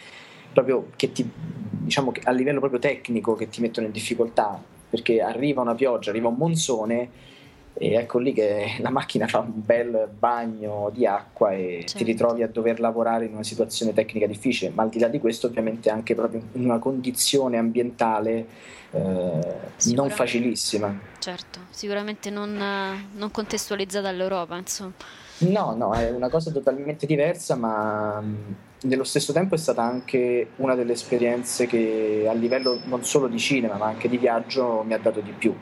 proprio che ti, diciamo a livello proprio tecnico che ti mettono in difficoltà, perché arriva una pioggia, arriva un monsone e ecco lì che la macchina fa un bel bagno di acqua e certo. ti ritrovi a dover lavorare in una situazione tecnica difficile, ma al di là di questo ovviamente anche proprio in una condizione ambientale eh, non facilissima. Certo, sicuramente non, non contestualizzata all'Europa, insomma. No, no, è una cosa totalmente diversa, ma mm, nello stesso tempo è stata anche una delle esperienze che a livello non solo di cinema, ma anche di viaggio mi ha dato di più,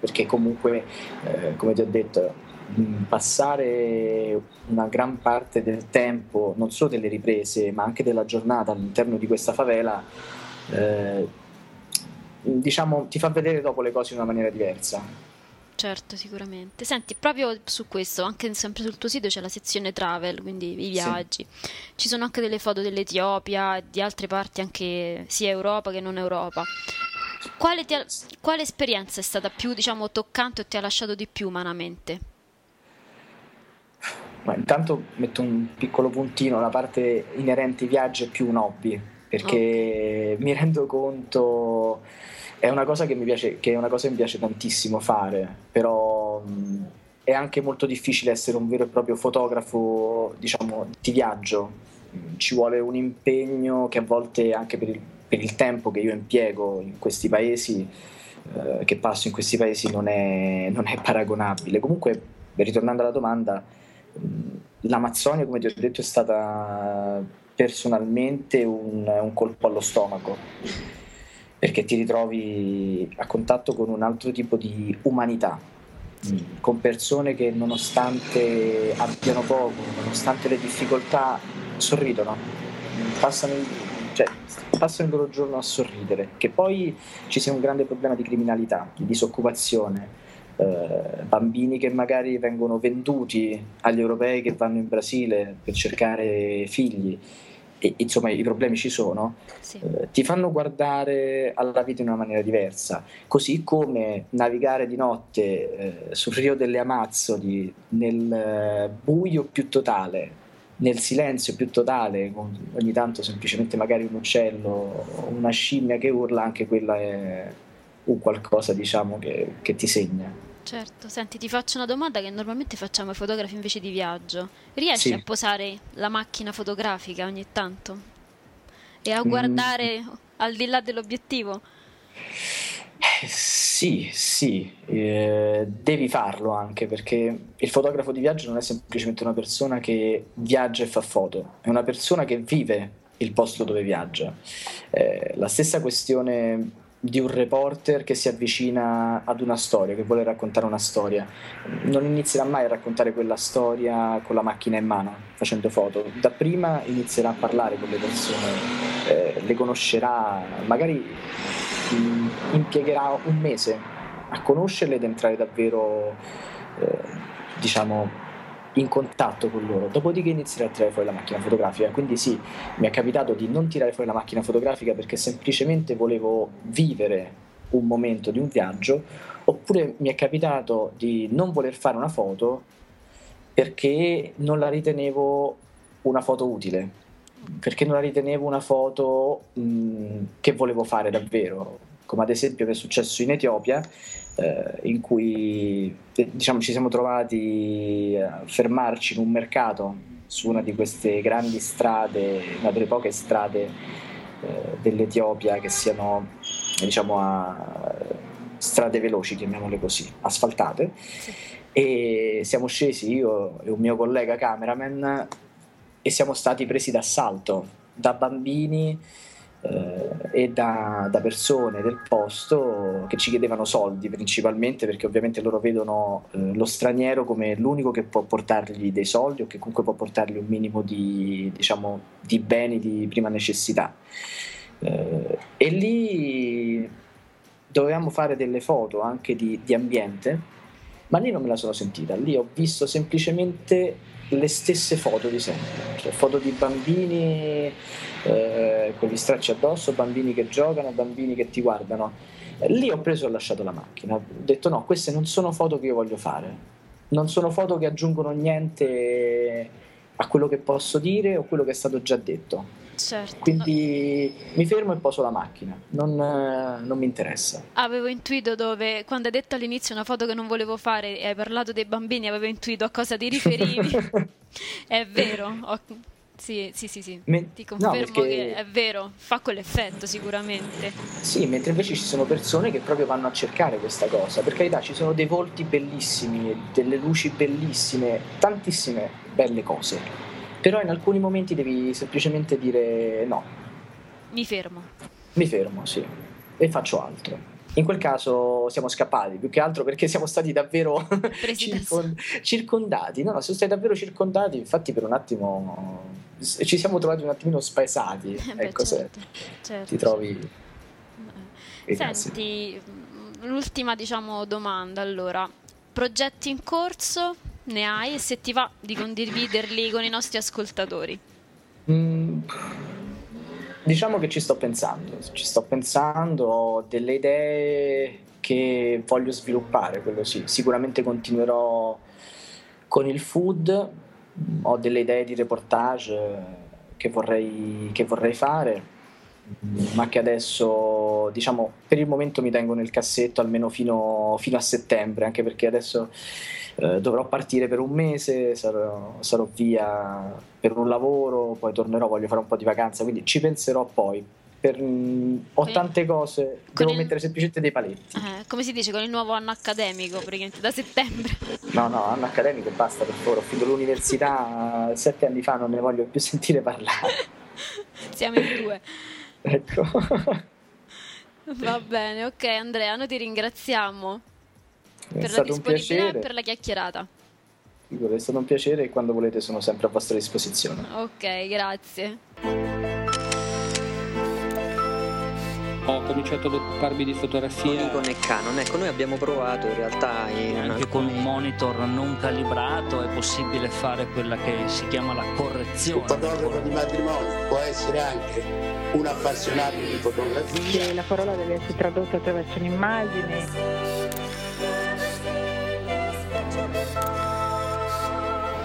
perché comunque, eh, come ti ho detto, mm, passare una gran parte del tempo, non solo delle riprese, ma anche della giornata all'interno di questa favela, eh, diciamo, ti fa vedere dopo le cose in una maniera diversa. Certo, sicuramente. Senti, proprio su questo, anche sempre sul tuo sito c'è la sezione travel, quindi i viaggi. Sì. Ci sono anche delle foto dell'Etiopia e di altre parti, anche sia Europa che non Europa. Quale, ha, quale esperienza è stata più, diciamo, toccante o ti ha lasciato di più umanamente? Ma intanto metto un piccolo puntino, la parte inerente ai viaggi è più un hobby, perché okay. mi rendo conto è una cosa che mi piace, che che mi piace tantissimo fare, però mh, è anche molto difficile essere un vero e proprio fotografo, diciamo, di viaggio. Ci vuole un impegno che a volte anche per il, per il tempo che io impiego in questi paesi, eh, che passo in questi paesi, non è, non è paragonabile. Comunque, ritornando alla domanda, l'Amazzonia, come ti ho detto, è stata personalmente un, un colpo allo stomaco perché ti ritrovi a contatto con un altro tipo di umanità, con persone che nonostante abbiano poco, nonostante le difficoltà, sorridono, passano il, cioè, passano il loro giorno a sorridere, che poi ci sia un grande problema di criminalità, di disoccupazione, eh, bambini che magari vengono venduti agli europei che vanno in Brasile per cercare figli e insomma i problemi ci sono, Sì. eh, ti fanno guardare alla vita in una maniera diversa, così come navigare di notte eh, sul Rio delle Amazzoni nel eh, buio più totale, nel silenzio più totale, con ogni tanto semplicemente magari un uccello o una scimmia che urla, anche quella è un qualcosa diciamo che, che ti segna. Certo, senti, ti faccio una domanda che normalmente facciamo ai fotografi invece di viaggio. Riesci Sì. a posare la macchina fotografica ogni tanto? E a Mm. guardare al di là dell'obiettivo? Eh, Sì, sì, eh, devi farlo anche perché il fotografo di viaggio non è semplicemente una persona che viaggia e fa foto, è una persona che vive il posto dove viaggia. Eh, la stessa questione di un reporter che si avvicina ad una storia, che vuole raccontare una storia. Non inizierà mai a raccontare quella storia con la macchina in mano, facendo foto. Dapprima inizierà a parlare con le persone, eh, le conoscerà, magari mh, impiegherà un mese a conoscerle ed entrare davvero, eh, diciamo, in contatto con loro. Dopodiché inizierà a tirare fuori la macchina fotografica. Quindi sì, mi è capitato di non tirare fuori la macchina fotografica perché semplicemente volevo vivere un momento di un viaggio, oppure mi è capitato di non voler fare una foto perché non la ritenevo una foto utile, perché non la ritenevo una foto mh, che volevo fare davvero, come ad esempio che è successo in Etiopia, eh, in cui eh, diciamo, ci siamo trovati a fermarci in un mercato su una di queste grandi strade, una delle poche strade eh, dell'Etiopia che siano diciamo a strade veloci, chiamiamole così, asfaltate. E siamo scesi io e un mio collega cameraman e siamo stati presi d'assalto da bambini eh, e da, da persone del posto che ci chiedevano soldi principalmente perché ovviamente loro vedono eh, lo straniero come l'unico che può portargli dei soldi o che comunque può portargli un minimo di, diciamo, di beni di prima necessità. Eh, e lì dovevamo fare delle foto anche di, di ambiente, ma lì non me la sono sentita, lì ho visto semplicemente le stesse foto di sempre, cioè foto di bambini eh, con gli stracci addosso, bambini che giocano, bambini che ti guardano. Eh, Lì ho preso e ho lasciato la macchina, ho detto no, queste non sono foto che io voglio fare, non sono foto che aggiungono niente a quello che posso dire o quello che è stato già detto. Certo. Quindi mi fermo e poso la macchina, non, eh, non mi interessa. Avevo intuito dove, quando hai detto all'inizio una foto che non volevo fare e hai parlato dei bambini, avevo intuito a cosa ti riferivi. è vero. ho- Sì, sì, sì, sì. Me- Ti no, confermo perché- che è vero, fa quell'effetto sicuramente. Sì, mentre invece ci sono persone che proprio vanno a cercare questa cosa. Per carità, ci sono dei volti bellissimi, delle luci bellissime, tantissime belle cose. Però in alcuni momenti devi semplicemente dire no, Mi fermo. mi fermo, sì, e faccio altro. In quel caso siamo scappati, più che altro perché siamo stati davvero circon- circondati. No, no, siamo stati davvero circondati, infatti per un attimo ci siamo trovati un attimino spaesati. Eh beh, ecco, certo, certo, ti trovi... Eh. Senti, mh, l'ultima diciamo domanda allora. Progetti in corso ne hai e se ti va di condividerli con i nostri ascoltatori? Mm, diciamo che ci sto pensando, ci sto pensando, ho delle idee che voglio sviluppare, quello sì. Sicuramente continuerò con il food, ho delle idee di reportage che vorrei, che vorrei fare, ma che adesso, diciamo, per il momento mi tengo nel cassetto almeno fino, fino a settembre, anche perché adesso eh, dovrò partire per un mese, sarò, sarò via per un lavoro, poi tornerò, voglio fare un po' di vacanza, quindi ci penserò poi. Per, mm, ho Con tante cose, devo il- mettere semplicemente dei paletti. Eh, come si dice con il nuovo anno accademico, praticamente da settembre. No, no, anno accademico e basta per favore, ho finito l'università sette anni fa, non ne voglio più sentire parlare. Siamo in due. Ecco. Va bene, ok Andrea, noi ti ringraziamo È per la stato un disponibilità e piacere. per la chiacchierata. È stato un piacere e quando volete sono sempre a vostra disposizione. Ok, grazie. ho cominciato ad occuparmi di fotografia. Nikon e Canon, ecco, noi abbiamo provato in realtà in Anche alcuni... con un monitor non calibrato è possibile fare quella che si chiama la correzione. Un fotografo di matrimonio può essere anche un appassionato di fotografia. Che la parola deve essere tradotta attraverso un'immagine.